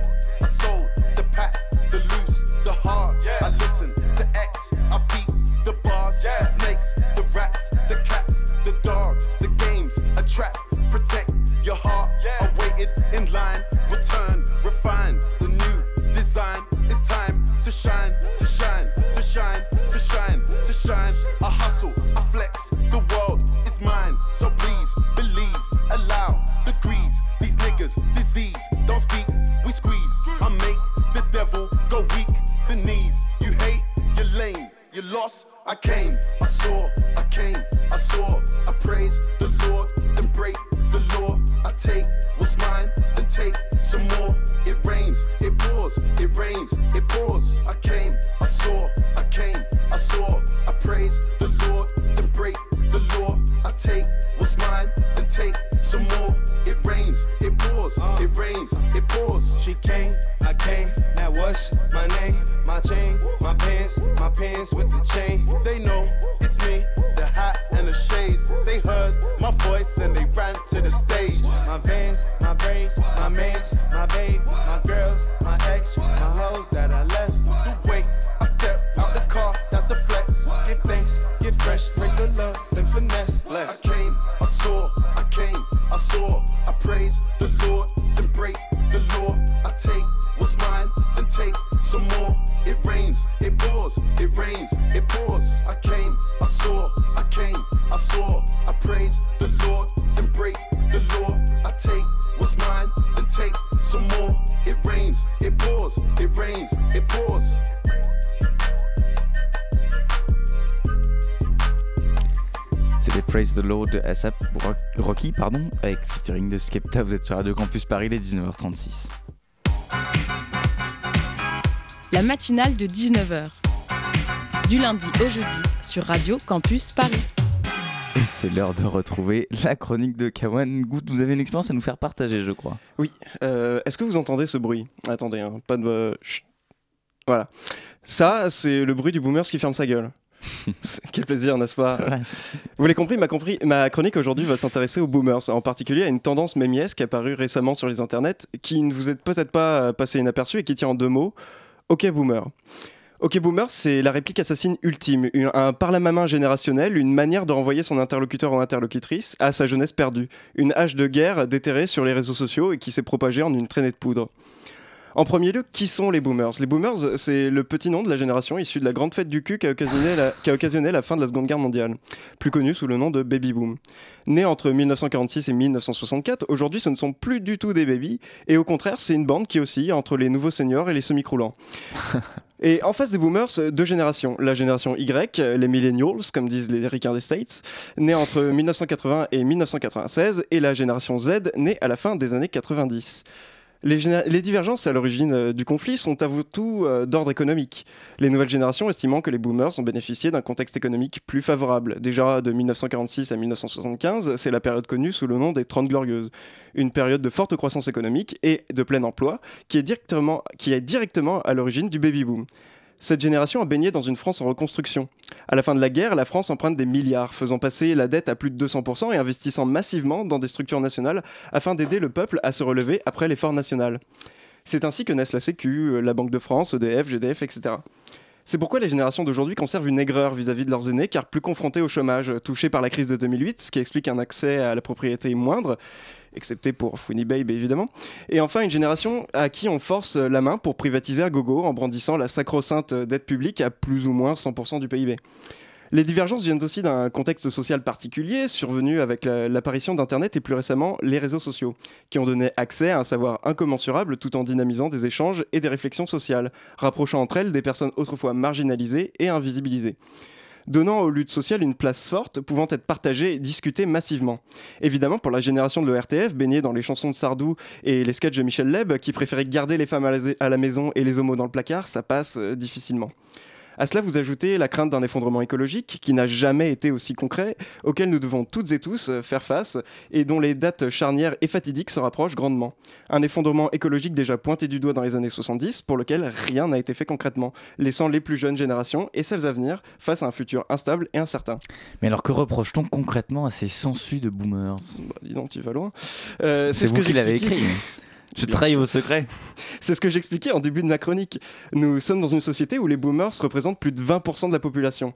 my mans, my babe, my girls, my ex, my hoes that I left. You wait, I step out the car, that's a flex. Give thanks, get fresh, raise the love, Lord de ASAP Rock- Rocky, pardon, avec featuring de Skepta. Vous êtes sur Radio Campus Paris, les 19h36. La matinale de 19h. Du lundi au jeudi sur Radio Campus Paris. Et c'est l'heure de retrouver la chronique de Kawan. Good, vous avez une expérience à nous faire partager, je crois. Oui. euh, Est-ce que vous entendez ce bruit? Attendez, hein, pas de. chut. Voilà. Ça, c'est le bruit du boomer qui ferme sa gueule. <laughs> Quel plaisir, n'est-ce pas Vous l'avez compris ma, compris, ma chronique aujourd'hui va s'intéresser aux boomers, en particulier à une tendance mémiesque apparue récemment sur les internets qui ne vous est peut-être pas euh, passé inaperçue et qui tient en deux mots Ok Boomer. Ok Boomer, c'est la réplique assassine ultime, une- un par la main générationnel, une manière de renvoyer son interlocuteur ou interlocutrice à sa jeunesse perdue, une hache de guerre déterrée sur les réseaux sociaux et qui s'est propagée en une traînée de poudre. En premier lieu, qui sont les boomers? Les boomers, c'est le petit nom de la génération issue de la grande fête du cul qui a, occasionné la, qui a occasionné la fin de la Seconde Guerre mondiale, plus connue sous le nom de baby boom. Nés entre 1946 et 1964, aujourd'hui ce ne sont plus du tout des babies, et au contraire c'est une bande qui oscille entre les nouveaux seniors et les semi-croulants. <laughs> Et en face des boomers, deux générations. La génération Y, les millennials, comme disent les ricains des States, nés entre 1980 et 1996, et la génération Z, née à la fin des années 90. Les, divergences à l'origine euh, du conflit sont avant tout euh, d'ordre économique. Les nouvelles générations estimant que les boomers ont bénéficié d'un contexte économique plus favorable. Déjà de 1946 à 1975, c'est la période connue sous le nom des 30 glorieuses. Une période de forte croissance économique et de plein emploi qui est directement à l'origine du baby boom. Cette génération a baigné dans une France en reconstruction. À la fin de la guerre, la France emprunte des milliards, faisant passer la dette à plus de 200% et investissant massivement dans des structures nationales afin d'aider le peuple à se relever après l'effort national. C'est ainsi que naissent la Sécu, la Banque de France, EDF, GDF, etc. C'est pourquoi les générations d'aujourd'hui conservent une aigreur vis-à-vis de leurs aînés, car plus confrontés au chômage, touchés par la crise de 2008, ce qui explique un accès à la propriété moindre, excepté pour Fouini Babe évidemment. Et enfin, une génération à qui on force la main pour privatiser à gogo en brandissant la sacro-sainte dette publique à plus ou moins 100% du PIB. Les divergences viennent aussi d'un contexte social particulier, survenu avec la- l'apparition d'Internet et plus récemment les réseaux sociaux, qui ont donné accès à un savoir incommensurable tout en dynamisant des échanges et des réflexions sociales, rapprochant entre elles des personnes autrefois marginalisées et invisibilisées donnant aux luttes sociales une place forte, pouvant être partagées et discutées massivement. Évidemment, pour la génération de l'ORTF, baignée dans les chansons de Sardou et les sketchs de Michel Leb, qui préférait garder les femmes à la, à la maison et les homos dans le placard, ça passe euh, difficilement. À cela, vous ajoutez la crainte d'un effondrement écologique qui n'a jamais été aussi concret, auquel nous devons toutes et tous euh, faire face et dont les dates charnières et fatidiques se rapprochent grandement. Un effondrement écologique déjà pointé du doigt dans les années 70, pour lequel rien n'a été fait concrètement, laissant les plus jeunes générations et celles à venir face à un futur instable et incertain. Mais alors que reproche-t-on concrètement à ces sensus de boomers? Bah, dis donc, tu vas loin. Euh, C'est ce vous que qui l'avez écrit. Je trahis vos secrets. <laughs> C'est ce que j'expliquais en début de ma chronique. Nous sommes dans une société où les boomers représentent plus de 20% de la population.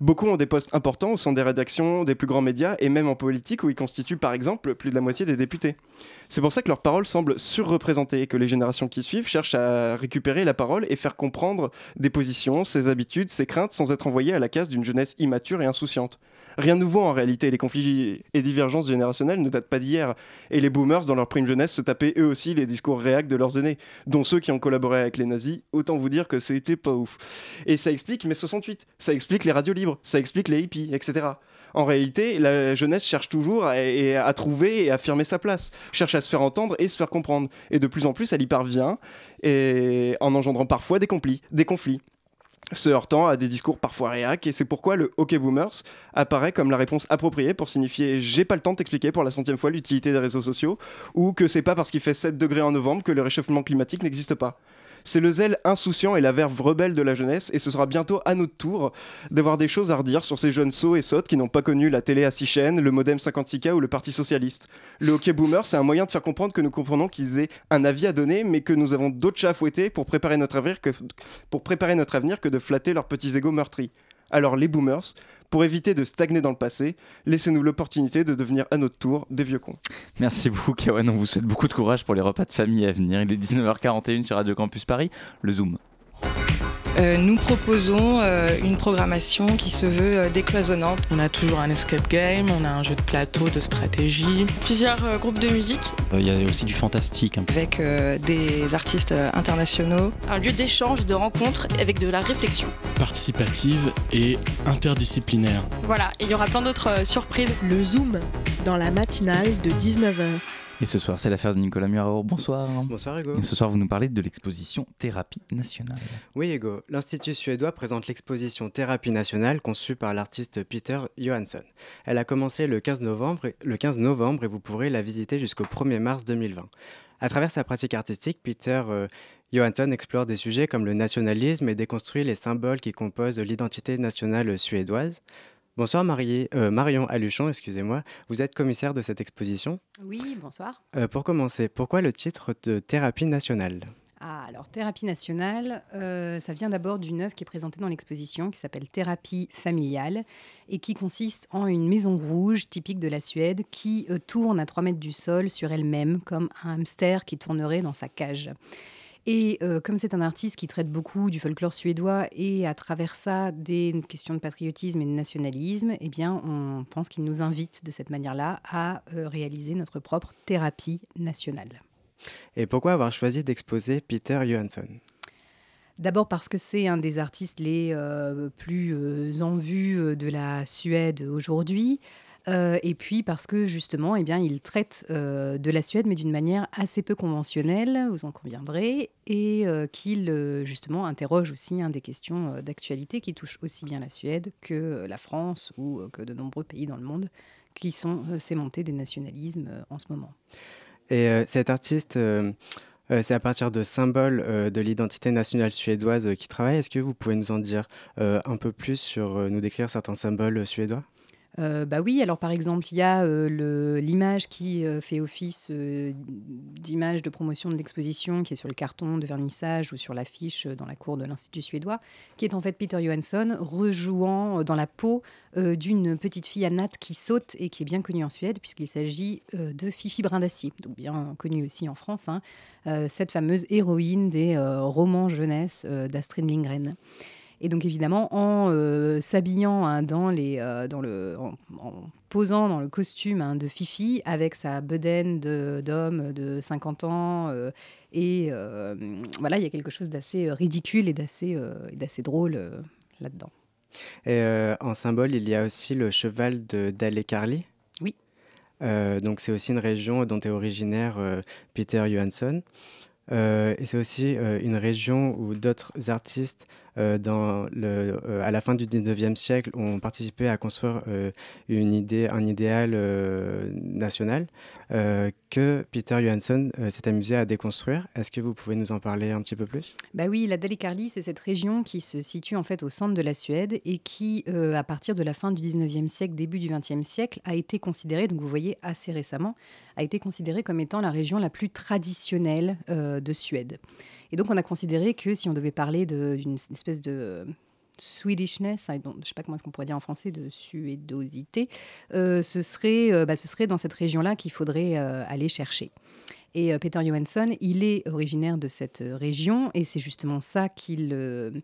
Beaucoup ont des postes importants au sein des rédactions, des plus grands médias et même en politique où ils constituent par exemple plus de la moitié des députés. C'est pour ça que leurs paroles semblent surreprésentées et que les générations qui suivent cherchent à récupérer la parole et faire comprendre des positions, ses habitudes, ses craintes sans être envoyés à la case d'une jeunesse immature et insouciante. Rien de nouveau en réalité, les conflits et divergences générationnelles ne datent pas d'hier, et les boomers dans leur prime jeunesse se tapaient eux aussi les discours réacs de leurs aînés, dont ceux qui ont collaboré avec les nazis, autant vous dire que c'était pas ouf. Et ça explique mai 68, ça explique les radios libres, ça explique les hippies, etc. En réalité, la jeunesse cherche toujours à, à trouver et à affirmer sa place, cherche à se faire entendre et se faire comprendre, et de plus en plus elle y parvient, en engendrant parfois. Des conflits. Se heurtant à des discours parfois réac, et c'est pourquoi le hockey boomers apparaît comme la réponse appropriée pour signifier j'ai pas le temps de t'expliquer pour la centième fois l'utilité des réseaux sociaux, ou que c'est pas parce qu'il fait 7 degrés en novembre que le réchauffement climatique n'existe pas. C'est le zèle insouciant et la verve rebelle de la jeunesse, et ce sera bientôt à notre tour d'avoir des choses à redire sur ces jeunes sots et sottes qui n'ont pas connu la télé à six chaînes, le modem 56K ou le Parti Socialiste. Le hockey boomer, c'est un moyen de faire comprendre que nous comprenons qu'ils aient un avis à donner, mais que nous avons d'autres chats à fouetter pour préparer notre avenir que, pour préparer notre avenir que de flatter leurs petits égaux meurtris. Alors les boomers, pour éviter de stagner dans le passé, laissez-nous l'opportunité de devenir à notre tour des vieux cons. Merci beaucoup, Kawan. On vous souhaite beaucoup de courage pour les repas de famille à venir. Il est 19h41 sur Radio Campus Paris. Le Zoom. Euh, nous proposons euh, une programmation qui se veut euh, décloisonnante. On a toujours un escape game, on a un jeu de plateau, de stratégie. Plusieurs euh, groupes de musique. Il y a aussi du fantastique. Avec euh, des artistes euh, internationaux. Un lieu d'échange, de rencontre avec de la réflexion. Participative et interdisciplinaire. Voilà, et il y aura plein d'autres euh, surprises. Le Zoom, dans la matinale de 19h. Et ce soir, c'est l'affaire de Nicolas Muraro. Bonsoir. Bonsoir Hugo. Et ce soir, vous nous parlez de l'exposition Thérapie nationale. Oui Hugo, l'Institut suédois présente l'exposition Thérapie nationale conçue par l'artiste Peter Johansson. Elle a commencé le 15 novembre, le 15 novembre et vous pourrez la visiter jusqu'au 1er mars 2020. À travers sa pratique artistique, Peter euh, Johansson explore des sujets comme le nationalisme et déconstruit les symboles qui composent l'identité nationale suédoise. Bonsoir Marie- euh, Marion Aluchon, excusez-moi. Vous êtes commissaire de cette exposition? Oui, bonsoir. Euh, pour commencer, pourquoi le titre de Thérapie nationale? Ah, alors thérapie nationale, euh, ça vient d'abord d'une œuvre qui est présentée dans l'exposition qui s'appelle Thérapie familiale et qui consiste en une maison rouge typique de la Suède qui tourne à 3 mètres du sol sur elle-même comme un hamster qui tournerait dans sa cage. Et euh, comme c'est un artiste qui traite beaucoup du folklore suédois et à travers ça des questions de patriotisme et de nationalisme, eh bien, on pense qu'il nous invite de cette manière-là à euh, réaliser notre propre thérapie nationale. Et pourquoi avoir choisi d'exposer Peter Johansson? D'abord parce que c'est un des artistes les euh, plus euh, en vue de la Suède aujourd'hui. Euh, et puis parce que justement, eh bien, il traite euh, de la Suède, mais d'une manière assez peu conventionnelle, vous en conviendrez, et euh, qu'il justement interroge aussi hein, des questions d'actualité qui touchent aussi bien la Suède que la France ou que de nombreux pays dans le monde, qui sont montées des nationalismes en ce moment. Et cet artiste, c'est à partir de symboles de l'identité nationale suédoise euh, qui travaille. Est-ce que vous pouvez nous en dire un peu plus sur, nous décrire certains symboles suédois? Euh, bah oui, alors par exemple, il y a euh, l'image qui euh, fait office euh, d'image de promotion de l'exposition qui est sur le carton de vernissage ou sur l'affiche dans la cour de l'Institut suédois, qui est en fait Peter Johansson rejouant dans la peau d'une petite fille Annette qui saute et qui est bien connue en Suède puisqu'il s'agit de Fifi Brindacier, donc bien connue aussi en France, hein, cette fameuse héroïne des romans jeunesse d'Astrid Lindgren. Et donc évidemment, en euh, s'habillant hein, dans les, euh, dans le, en, en posant dans le costume hein, de Fifi avec sa bedaine d'homme de, 50 ans, euh, et voilà, il y a quelque chose d'assez ridicule et d'assez d'assez drôle là-dedans. Et en symbole, il y a aussi le cheval de Dalekarli. Oui. Euh, donc c'est aussi une région dont est originaire Peter Johansson. Et c'est aussi une région où d'autres artistes, le, euh, à la fin du 19e siècle, ont participé à construire euh, une idée, un idéal euh, national euh, que Peter Johansson euh, s'est amusé à déconstruire. Est-ce que vous pouvez nous en parler un petit peu plus? Bah oui, la Dalekarli, c'est cette région qui se situe en fait au centre de la Suède et qui, euh, à partir de la fin du 19e siècle, début du 20e siècle, a été considérée, donc vous voyez assez récemment, a été considérée comme étant la région la plus traditionnelle euh, de Suède. Et donc on a considéré que si on devait parler d'une espèce de Swedishness, je ne sais pas comment est-ce qu'on pourrait dire en français, de suédosité, euh, ce, serait, euh, bah, ce serait dans cette région-là qu'il faudrait euh, aller chercher. Et Peter Johansson, il est originaire de cette région et c'est justement ça qu'il,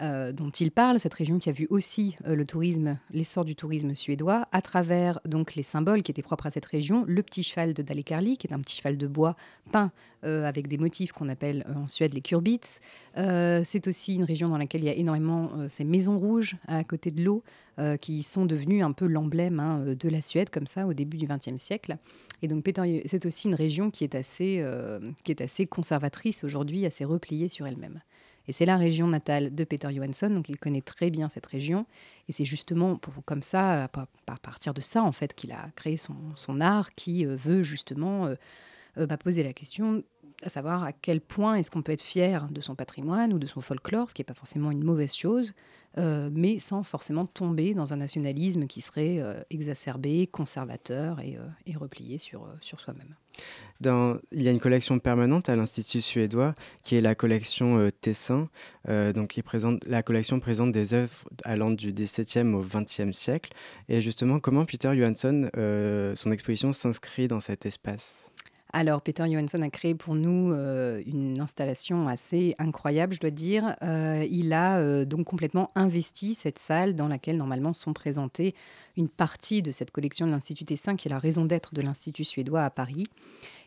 euh, dont il parle, cette région qui a vu aussi euh, le tourisme, l'essor du tourisme suédois à travers donc les symboles qui étaient propres à cette région, le petit cheval de Dalekarli, qui est un petit cheval de bois peint euh, avec des motifs qu'on appelle en Suède les kurbits. C'est aussi une région dans laquelle il y a énormément ces maisons rouges à côté de l'eau qui sont devenues un peu l'emblème hein, de la Suède comme ça au début du XXe siècle. Et donc c'est aussi une région qui est assez, qui est assez conservatrice aujourd'hui, assez repliée sur elle-même. Et c'est la région natale de Peter Johansson, donc il connaît très bien cette région. Et c'est justement comme ça, à partir de ça, en fait, qu'il a créé son, son art qui euh, veut justement euh, euh, bah, poser la question à savoir à quel point est-ce qu'on peut être fier de son patrimoine ou de son folklore, ce qui n'est pas forcément une mauvaise chose, euh, mais sans forcément tomber dans un nationalisme qui serait euh, exacerbé, conservateur et, euh, replié sur, sur soi-même. Il y a une collection permanente à l'Institut suédois qui est la collection Tessin. donc, la collection présente des œuvres allant du XVIIe au XXe siècle. Et justement, comment Peter Johansson, son exposition s'inscrit dans cet espace? Alors, Peter Johansson a créé pour nous euh, une installation assez incroyable, je dois dire. Euh, il a euh, donc complètement investi cette salle dans laquelle normalement sont présentées une partie de cette collection de l'Institut Tessin, qui est la raison d'être de l'Institut suédois à Paris.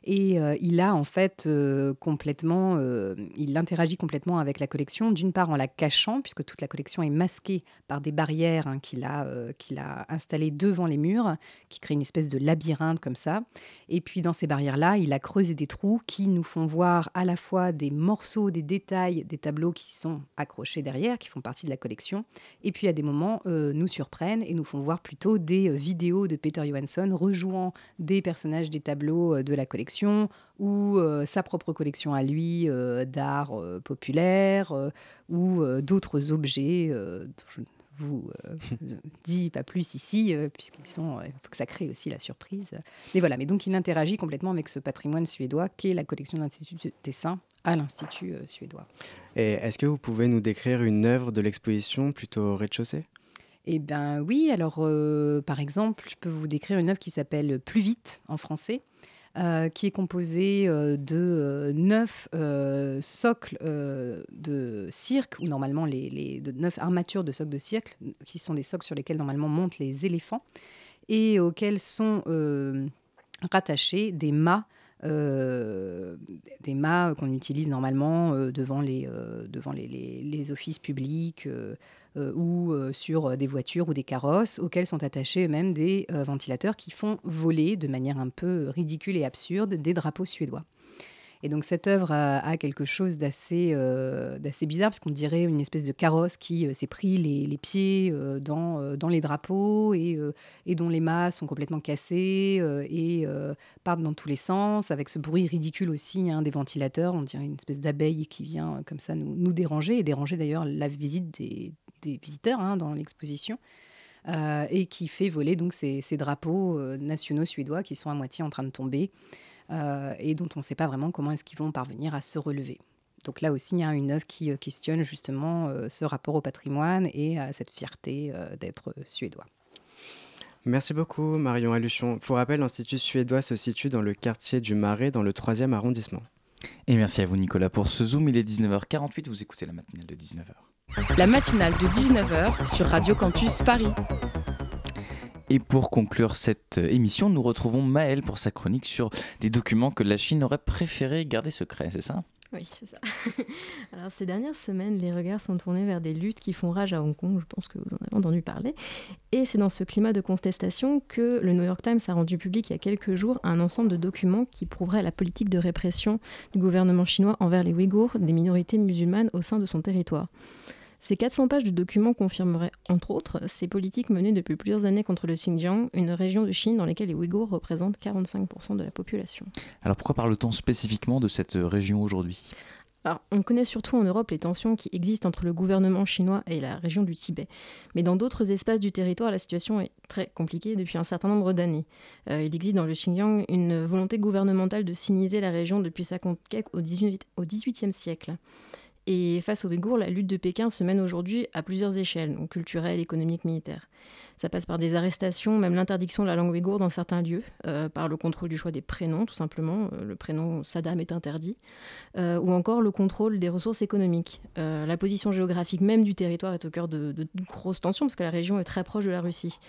Et euh, il a en fait euh, complètement, euh, il interagit complètement avec la collection, d'une part en la cachant, puisque toute la collection est masquée par des barrières hein, qu'il a, qu'il a installées devant les murs, qui créent une espèce de labyrinthe comme ça. Et puis dans ces barrières-là, il a creusé des trous qui nous font voir à la fois des morceaux, des détails, des tableaux qui sont accrochés derrière, qui font partie de la collection, et puis à des moments nous surprennent et nous font voir plutôt des vidéos de Peter Johansson rejouant des personnages des tableaux de la collection ou euh, sa propre collection à lui euh, d'art euh, populaire ou d'autres objets dont je ne vous <laughs> dis pas plus ici, puisqu'ils sont. Il faut que ça crée aussi la surprise. Mais voilà, mais donc il interagit complètement avec ce patrimoine suédois qu'est la collection de l'Institut Tessin à l'Institut suédois. Et est-ce que vous pouvez nous décrire une œuvre de l'exposition plutôt au rez-de-chaussée? Eh bien oui, alors par exemple, je peux vous décrire une œuvre qui s'appelle Plus vite en français, euh, qui est composé euh, de euh, neuf socles de cirque, ou normalement les, de neuf armatures de socles de cirque, qui sont des socles sur lesquels normalement montent les éléphants, et auxquels sont rattachés des mâts des mâts qu'on utilise normalement euh, devant, les, euh, les, offices publics ou sur des voitures ou des carrosses, auxquels sont attachés eux-mêmes des ventilateurs qui font voler de manière un peu ridicule et absurde des drapeaux suédois. Et donc cette œuvre a, quelque chose d'assez euh, d'assez bizarre, parce qu'on dirait une espèce de carrosse qui euh, s'est pris les, pieds euh, dans, les drapeaux et, dont les mâts sont complètement cassés et partent dans tous les sens, avec ce bruit ridicule aussi hein, des ventilateurs. On dirait une espèce d'abeille qui vient comme ça nous, déranger, et déranger d'ailleurs la visite des, visiteurs hein, dans l'exposition. et qui fait voler donc ces drapeaux nationaux suédois qui sont à moitié en train de tomber. Euh, et dont on ne sait pas vraiment comment est-ce qu'ils vont parvenir à se relever. Donc là aussi, il y a une œuvre qui euh, questionne justement euh, ce rapport au patrimoine et à cette fierté d'être suédois. Merci beaucoup Marion Alluchon. Pour rappel, l'Institut suédois se situe dans le quartier du Marais, dans le 3e arrondissement. Et merci à vous Nicolas pour ce Zoom. Il est 19h48, vous écoutez la matinale de 19h. La matinale de 19h sur Radio Campus Paris. Et pour conclure cette émission, nous retrouvons Maëlle pour sa chronique sur des documents que la Chine aurait préféré garder secrets, c'est ça? Oui, c'est ça. <laughs> Alors, ces dernières semaines, les regards sont tournés vers des luttes qui font rage à Hong Kong, je pense que vous en avez entendu parler. Et c'est dans ce climat de contestation que le New York Times a rendu public il y a quelques jours un ensemble de documents qui prouveraient la politique de répression du gouvernement chinois envers les Ouïghours, des minorités musulmanes au sein de son territoire. Ces 400 pages de documents confirmeraient, entre autres, ces politiques menées depuis plusieurs années contre le Xinjiang, une région de Chine dans laquelle les Ouïghours représentent 45% de la population. Alors pourquoi parle-t-on spécifiquement de cette région aujourd'hui? Alors, on connaît surtout en Europe les tensions qui existent entre le gouvernement chinois et la région du Tibet. Mais dans d'autres espaces du territoire, la situation est très compliquée depuis un certain nombre d'années. Euh, il existe dans le Xinjiang une volonté gouvernementale de siniser la région depuis sa conquête au XVIIIe siècle. Et face aux Ouïghours, la lutte de Pékin se mène aujourd'hui à plusieurs échelles, donc culturelle, économique, militaire. Ça passe par des arrestations, même l'interdiction de la langue ouïghour dans certains lieux, euh, par le contrôle du choix des prénoms, tout simplement. Euh, le prénom Saddam est interdit. Euh, ou encore le contrôle des ressources économiques. la position géographique même du territoire est au cœur de, grosses tensions, parce que la région est très proche de la Russie.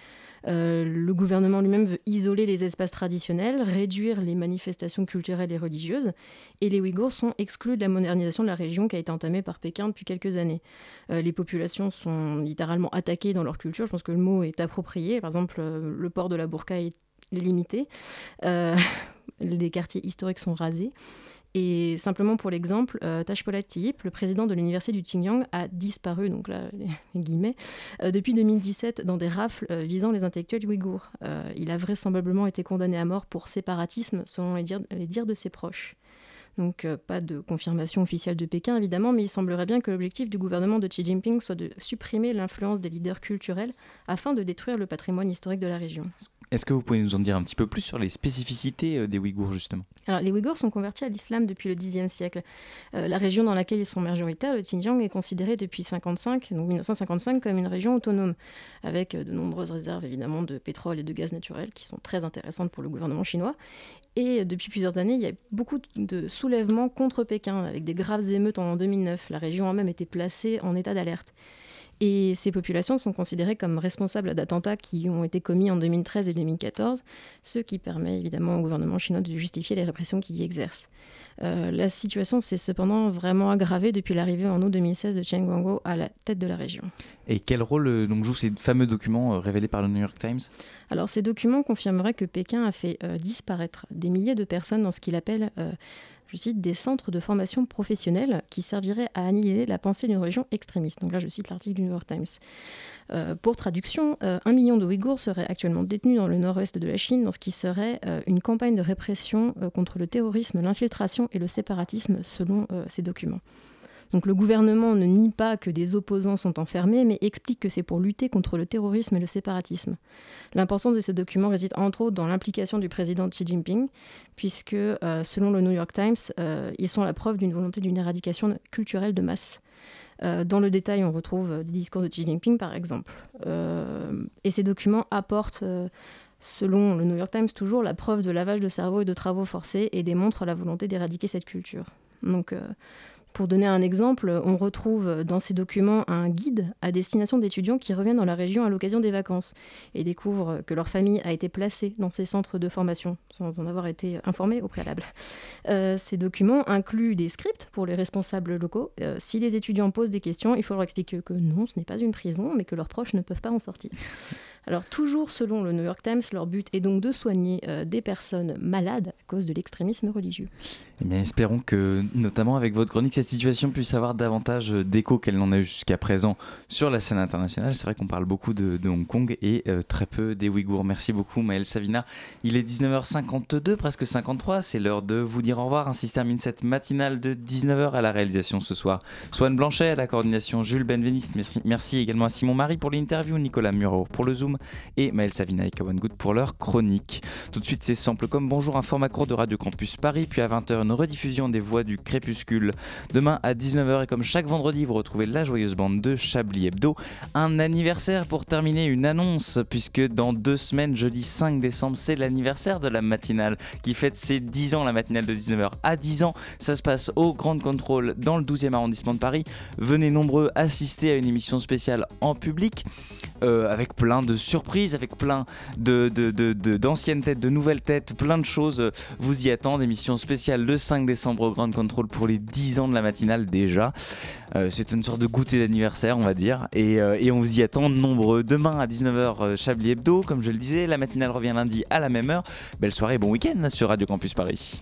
le gouvernement lui-même veut isoler les espaces traditionnels, réduire les manifestations culturelles et religieuses, et les Ouïghours sont exclus de la modernisation de la région qui a été entamée par Pékin depuis quelques années. les populations sont littéralement attaquées dans leur culture, je pense que le mot est approprié. Par exemple, euh, le port de la burqa est limité. Euh, <laughs> les quartiers historiques sont rasés. Et simplement pour l'exemple, euh, Tashpola Tiyip, le président de l'université du Xinjiang, a disparu, donc là, <laughs> guillemets, euh, depuis 2017 dans des rafles visant les intellectuels ouïghours. Il a vraisemblablement été condamné à mort pour séparatisme, selon les dires de ses proches. Donc euh, pas de confirmation officielle de Pékin évidemment, mais il semblerait bien que l'objectif du gouvernement de Xi Jinping soit de supprimer l'influence des leaders culturels afin de détruire le patrimoine historique de la région. Est-ce que vous pouvez nous en dire un petit peu plus sur les spécificités euh, des Ouïghours justement? Alors, les Ouïghours sont convertis à l'islam depuis le Xe siècle. Euh, la région dans laquelle ils sont majoritaires, le Xinjiang, est considérée depuis 55, donc 1955 comme une région autonome, avec euh, de nombreuses réserves évidemment de pétrole et de gaz naturel qui sont très intéressantes pour le gouvernement chinois. Et depuis plusieurs années, il y a beaucoup de soulèvements contre Pékin, avec des graves émeutes en 2009. La région a même été placée en état d'alerte. Et ces populations sont considérées comme responsables d'attentats qui ont été commis en 2013 et 2014, ce qui permet évidemment au gouvernement chinois de justifier les répressions qu'il y exerce. Euh, la situation s'est cependant vraiment aggravée depuis l'arrivée en août 2016 de Chen Guangguo à la tête de la région. Et quel rôle euh, donc, jouent ces fameux documents euh, révélés par le New York Times? Alors ces documents confirmeraient que Pékin a fait euh, disparaître des milliers de personnes dans ce qu'il appelle euh, je cite, des centres de formation professionnelle qui serviraient à annihiler la pensée d'une religion extrémiste. Donc là, je cite l'article du New York Times. Euh, pour traduction, euh, un million de Ouïghours seraient actuellement détenus dans le nord-ouest de la Chine dans ce qui serait euh, une campagne de répression contre le terrorisme, l'infiltration et le séparatisme selon ces documents. Donc le gouvernement ne nie pas que des opposants sont enfermés, mais explique que c'est pour lutter contre le terrorisme et le séparatisme. L'importance de ces documents réside entre autres dans l'implication du président Xi Jinping, puisque euh, selon le New York Times, euh, ils sont la preuve d'une volonté d'une éradication culturelle de masse. Euh, dans le détail, on retrouve des discours de Xi Jinping, par exemple. Et ces documents apportent, selon le New York Times, toujours la preuve de lavage de cerveau et de travaux forcés et démontrent la volonté d'éradiquer cette culture. Donc, pour donner un exemple, on retrouve dans ces documents un guide à destination d'étudiants qui reviennent dans la région à l'occasion des vacances et découvrent que leur famille a été placée dans ces centres de formation sans en avoir été informés au préalable. Euh, ces documents incluent des scripts pour les responsables locaux. Euh, si les étudiants posent des questions, il faut leur expliquer que non, ce n'est pas une prison, mais que leurs proches ne peuvent pas en sortir. Alors, toujours selon le New York Times, leur but est donc de soigner euh, des personnes malades à cause de l'extrémisme religieux. Eh bien, espérons que, notamment avec votre chronique, cette situation puisse avoir davantage d'écho qu'elle n'en a eu jusqu'à présent sur la scène internationale. C'est vrai qu'on parle beaucoup de, Hong Kong et euh, très peu des Ouïghours. Merci beaucoup, Maël Savina. Il est 19h52, presque 53. C'est l'heure de vous dire au revoir. Ainsi se termine cette matinale de 19h à la réalisation ce soir. Swan Blanchet à la coordination, Jules Benveniste. Merci, merci également à Simon Marie pour l'interview, Nicolas Muro pour le Zoom et Maël Savina et Kawan Good pour leur chronique. Tout de suite, c'est simple comme bonjour, un format court de Radio Campus Paris, puis à 20h, une rediffusion des voix du crépuscule. Demain à 19h, et comme chaque vendredi, vous retrouvez la joyeuse bande de Chablis Hebdo. Un anniversaire pour terminer, une annonce, puisque dans deux semaines, jeudi 5 décembre, c'est l'anniversaire de la matinale qui fête ses 10 ans, la matinale de 19h à 10 ans. Ça se passe au Grand Contrôle dans le 12e arrondissement de Paris. Venez nombreux assister à une émission spéciale en public. euh, avec plein de surprises, avec plein de- d'anciennes têtes, de nouvelles têtes, plein de choses vous y attendent. Émission spéciale le 5 décembre au Grand Control pour les 10 ans de la matinale déjà. Euh, c'est une sorte de goûter d'anniversaire, on va dire. Et, euh, et on vous y attend nombreux. Demain à 19h, euh, Chablis Hebdo, comme je le disais. La matinale revient lundi à la même heure. Belle soirée, bon week-end sur Radio Campus Paris.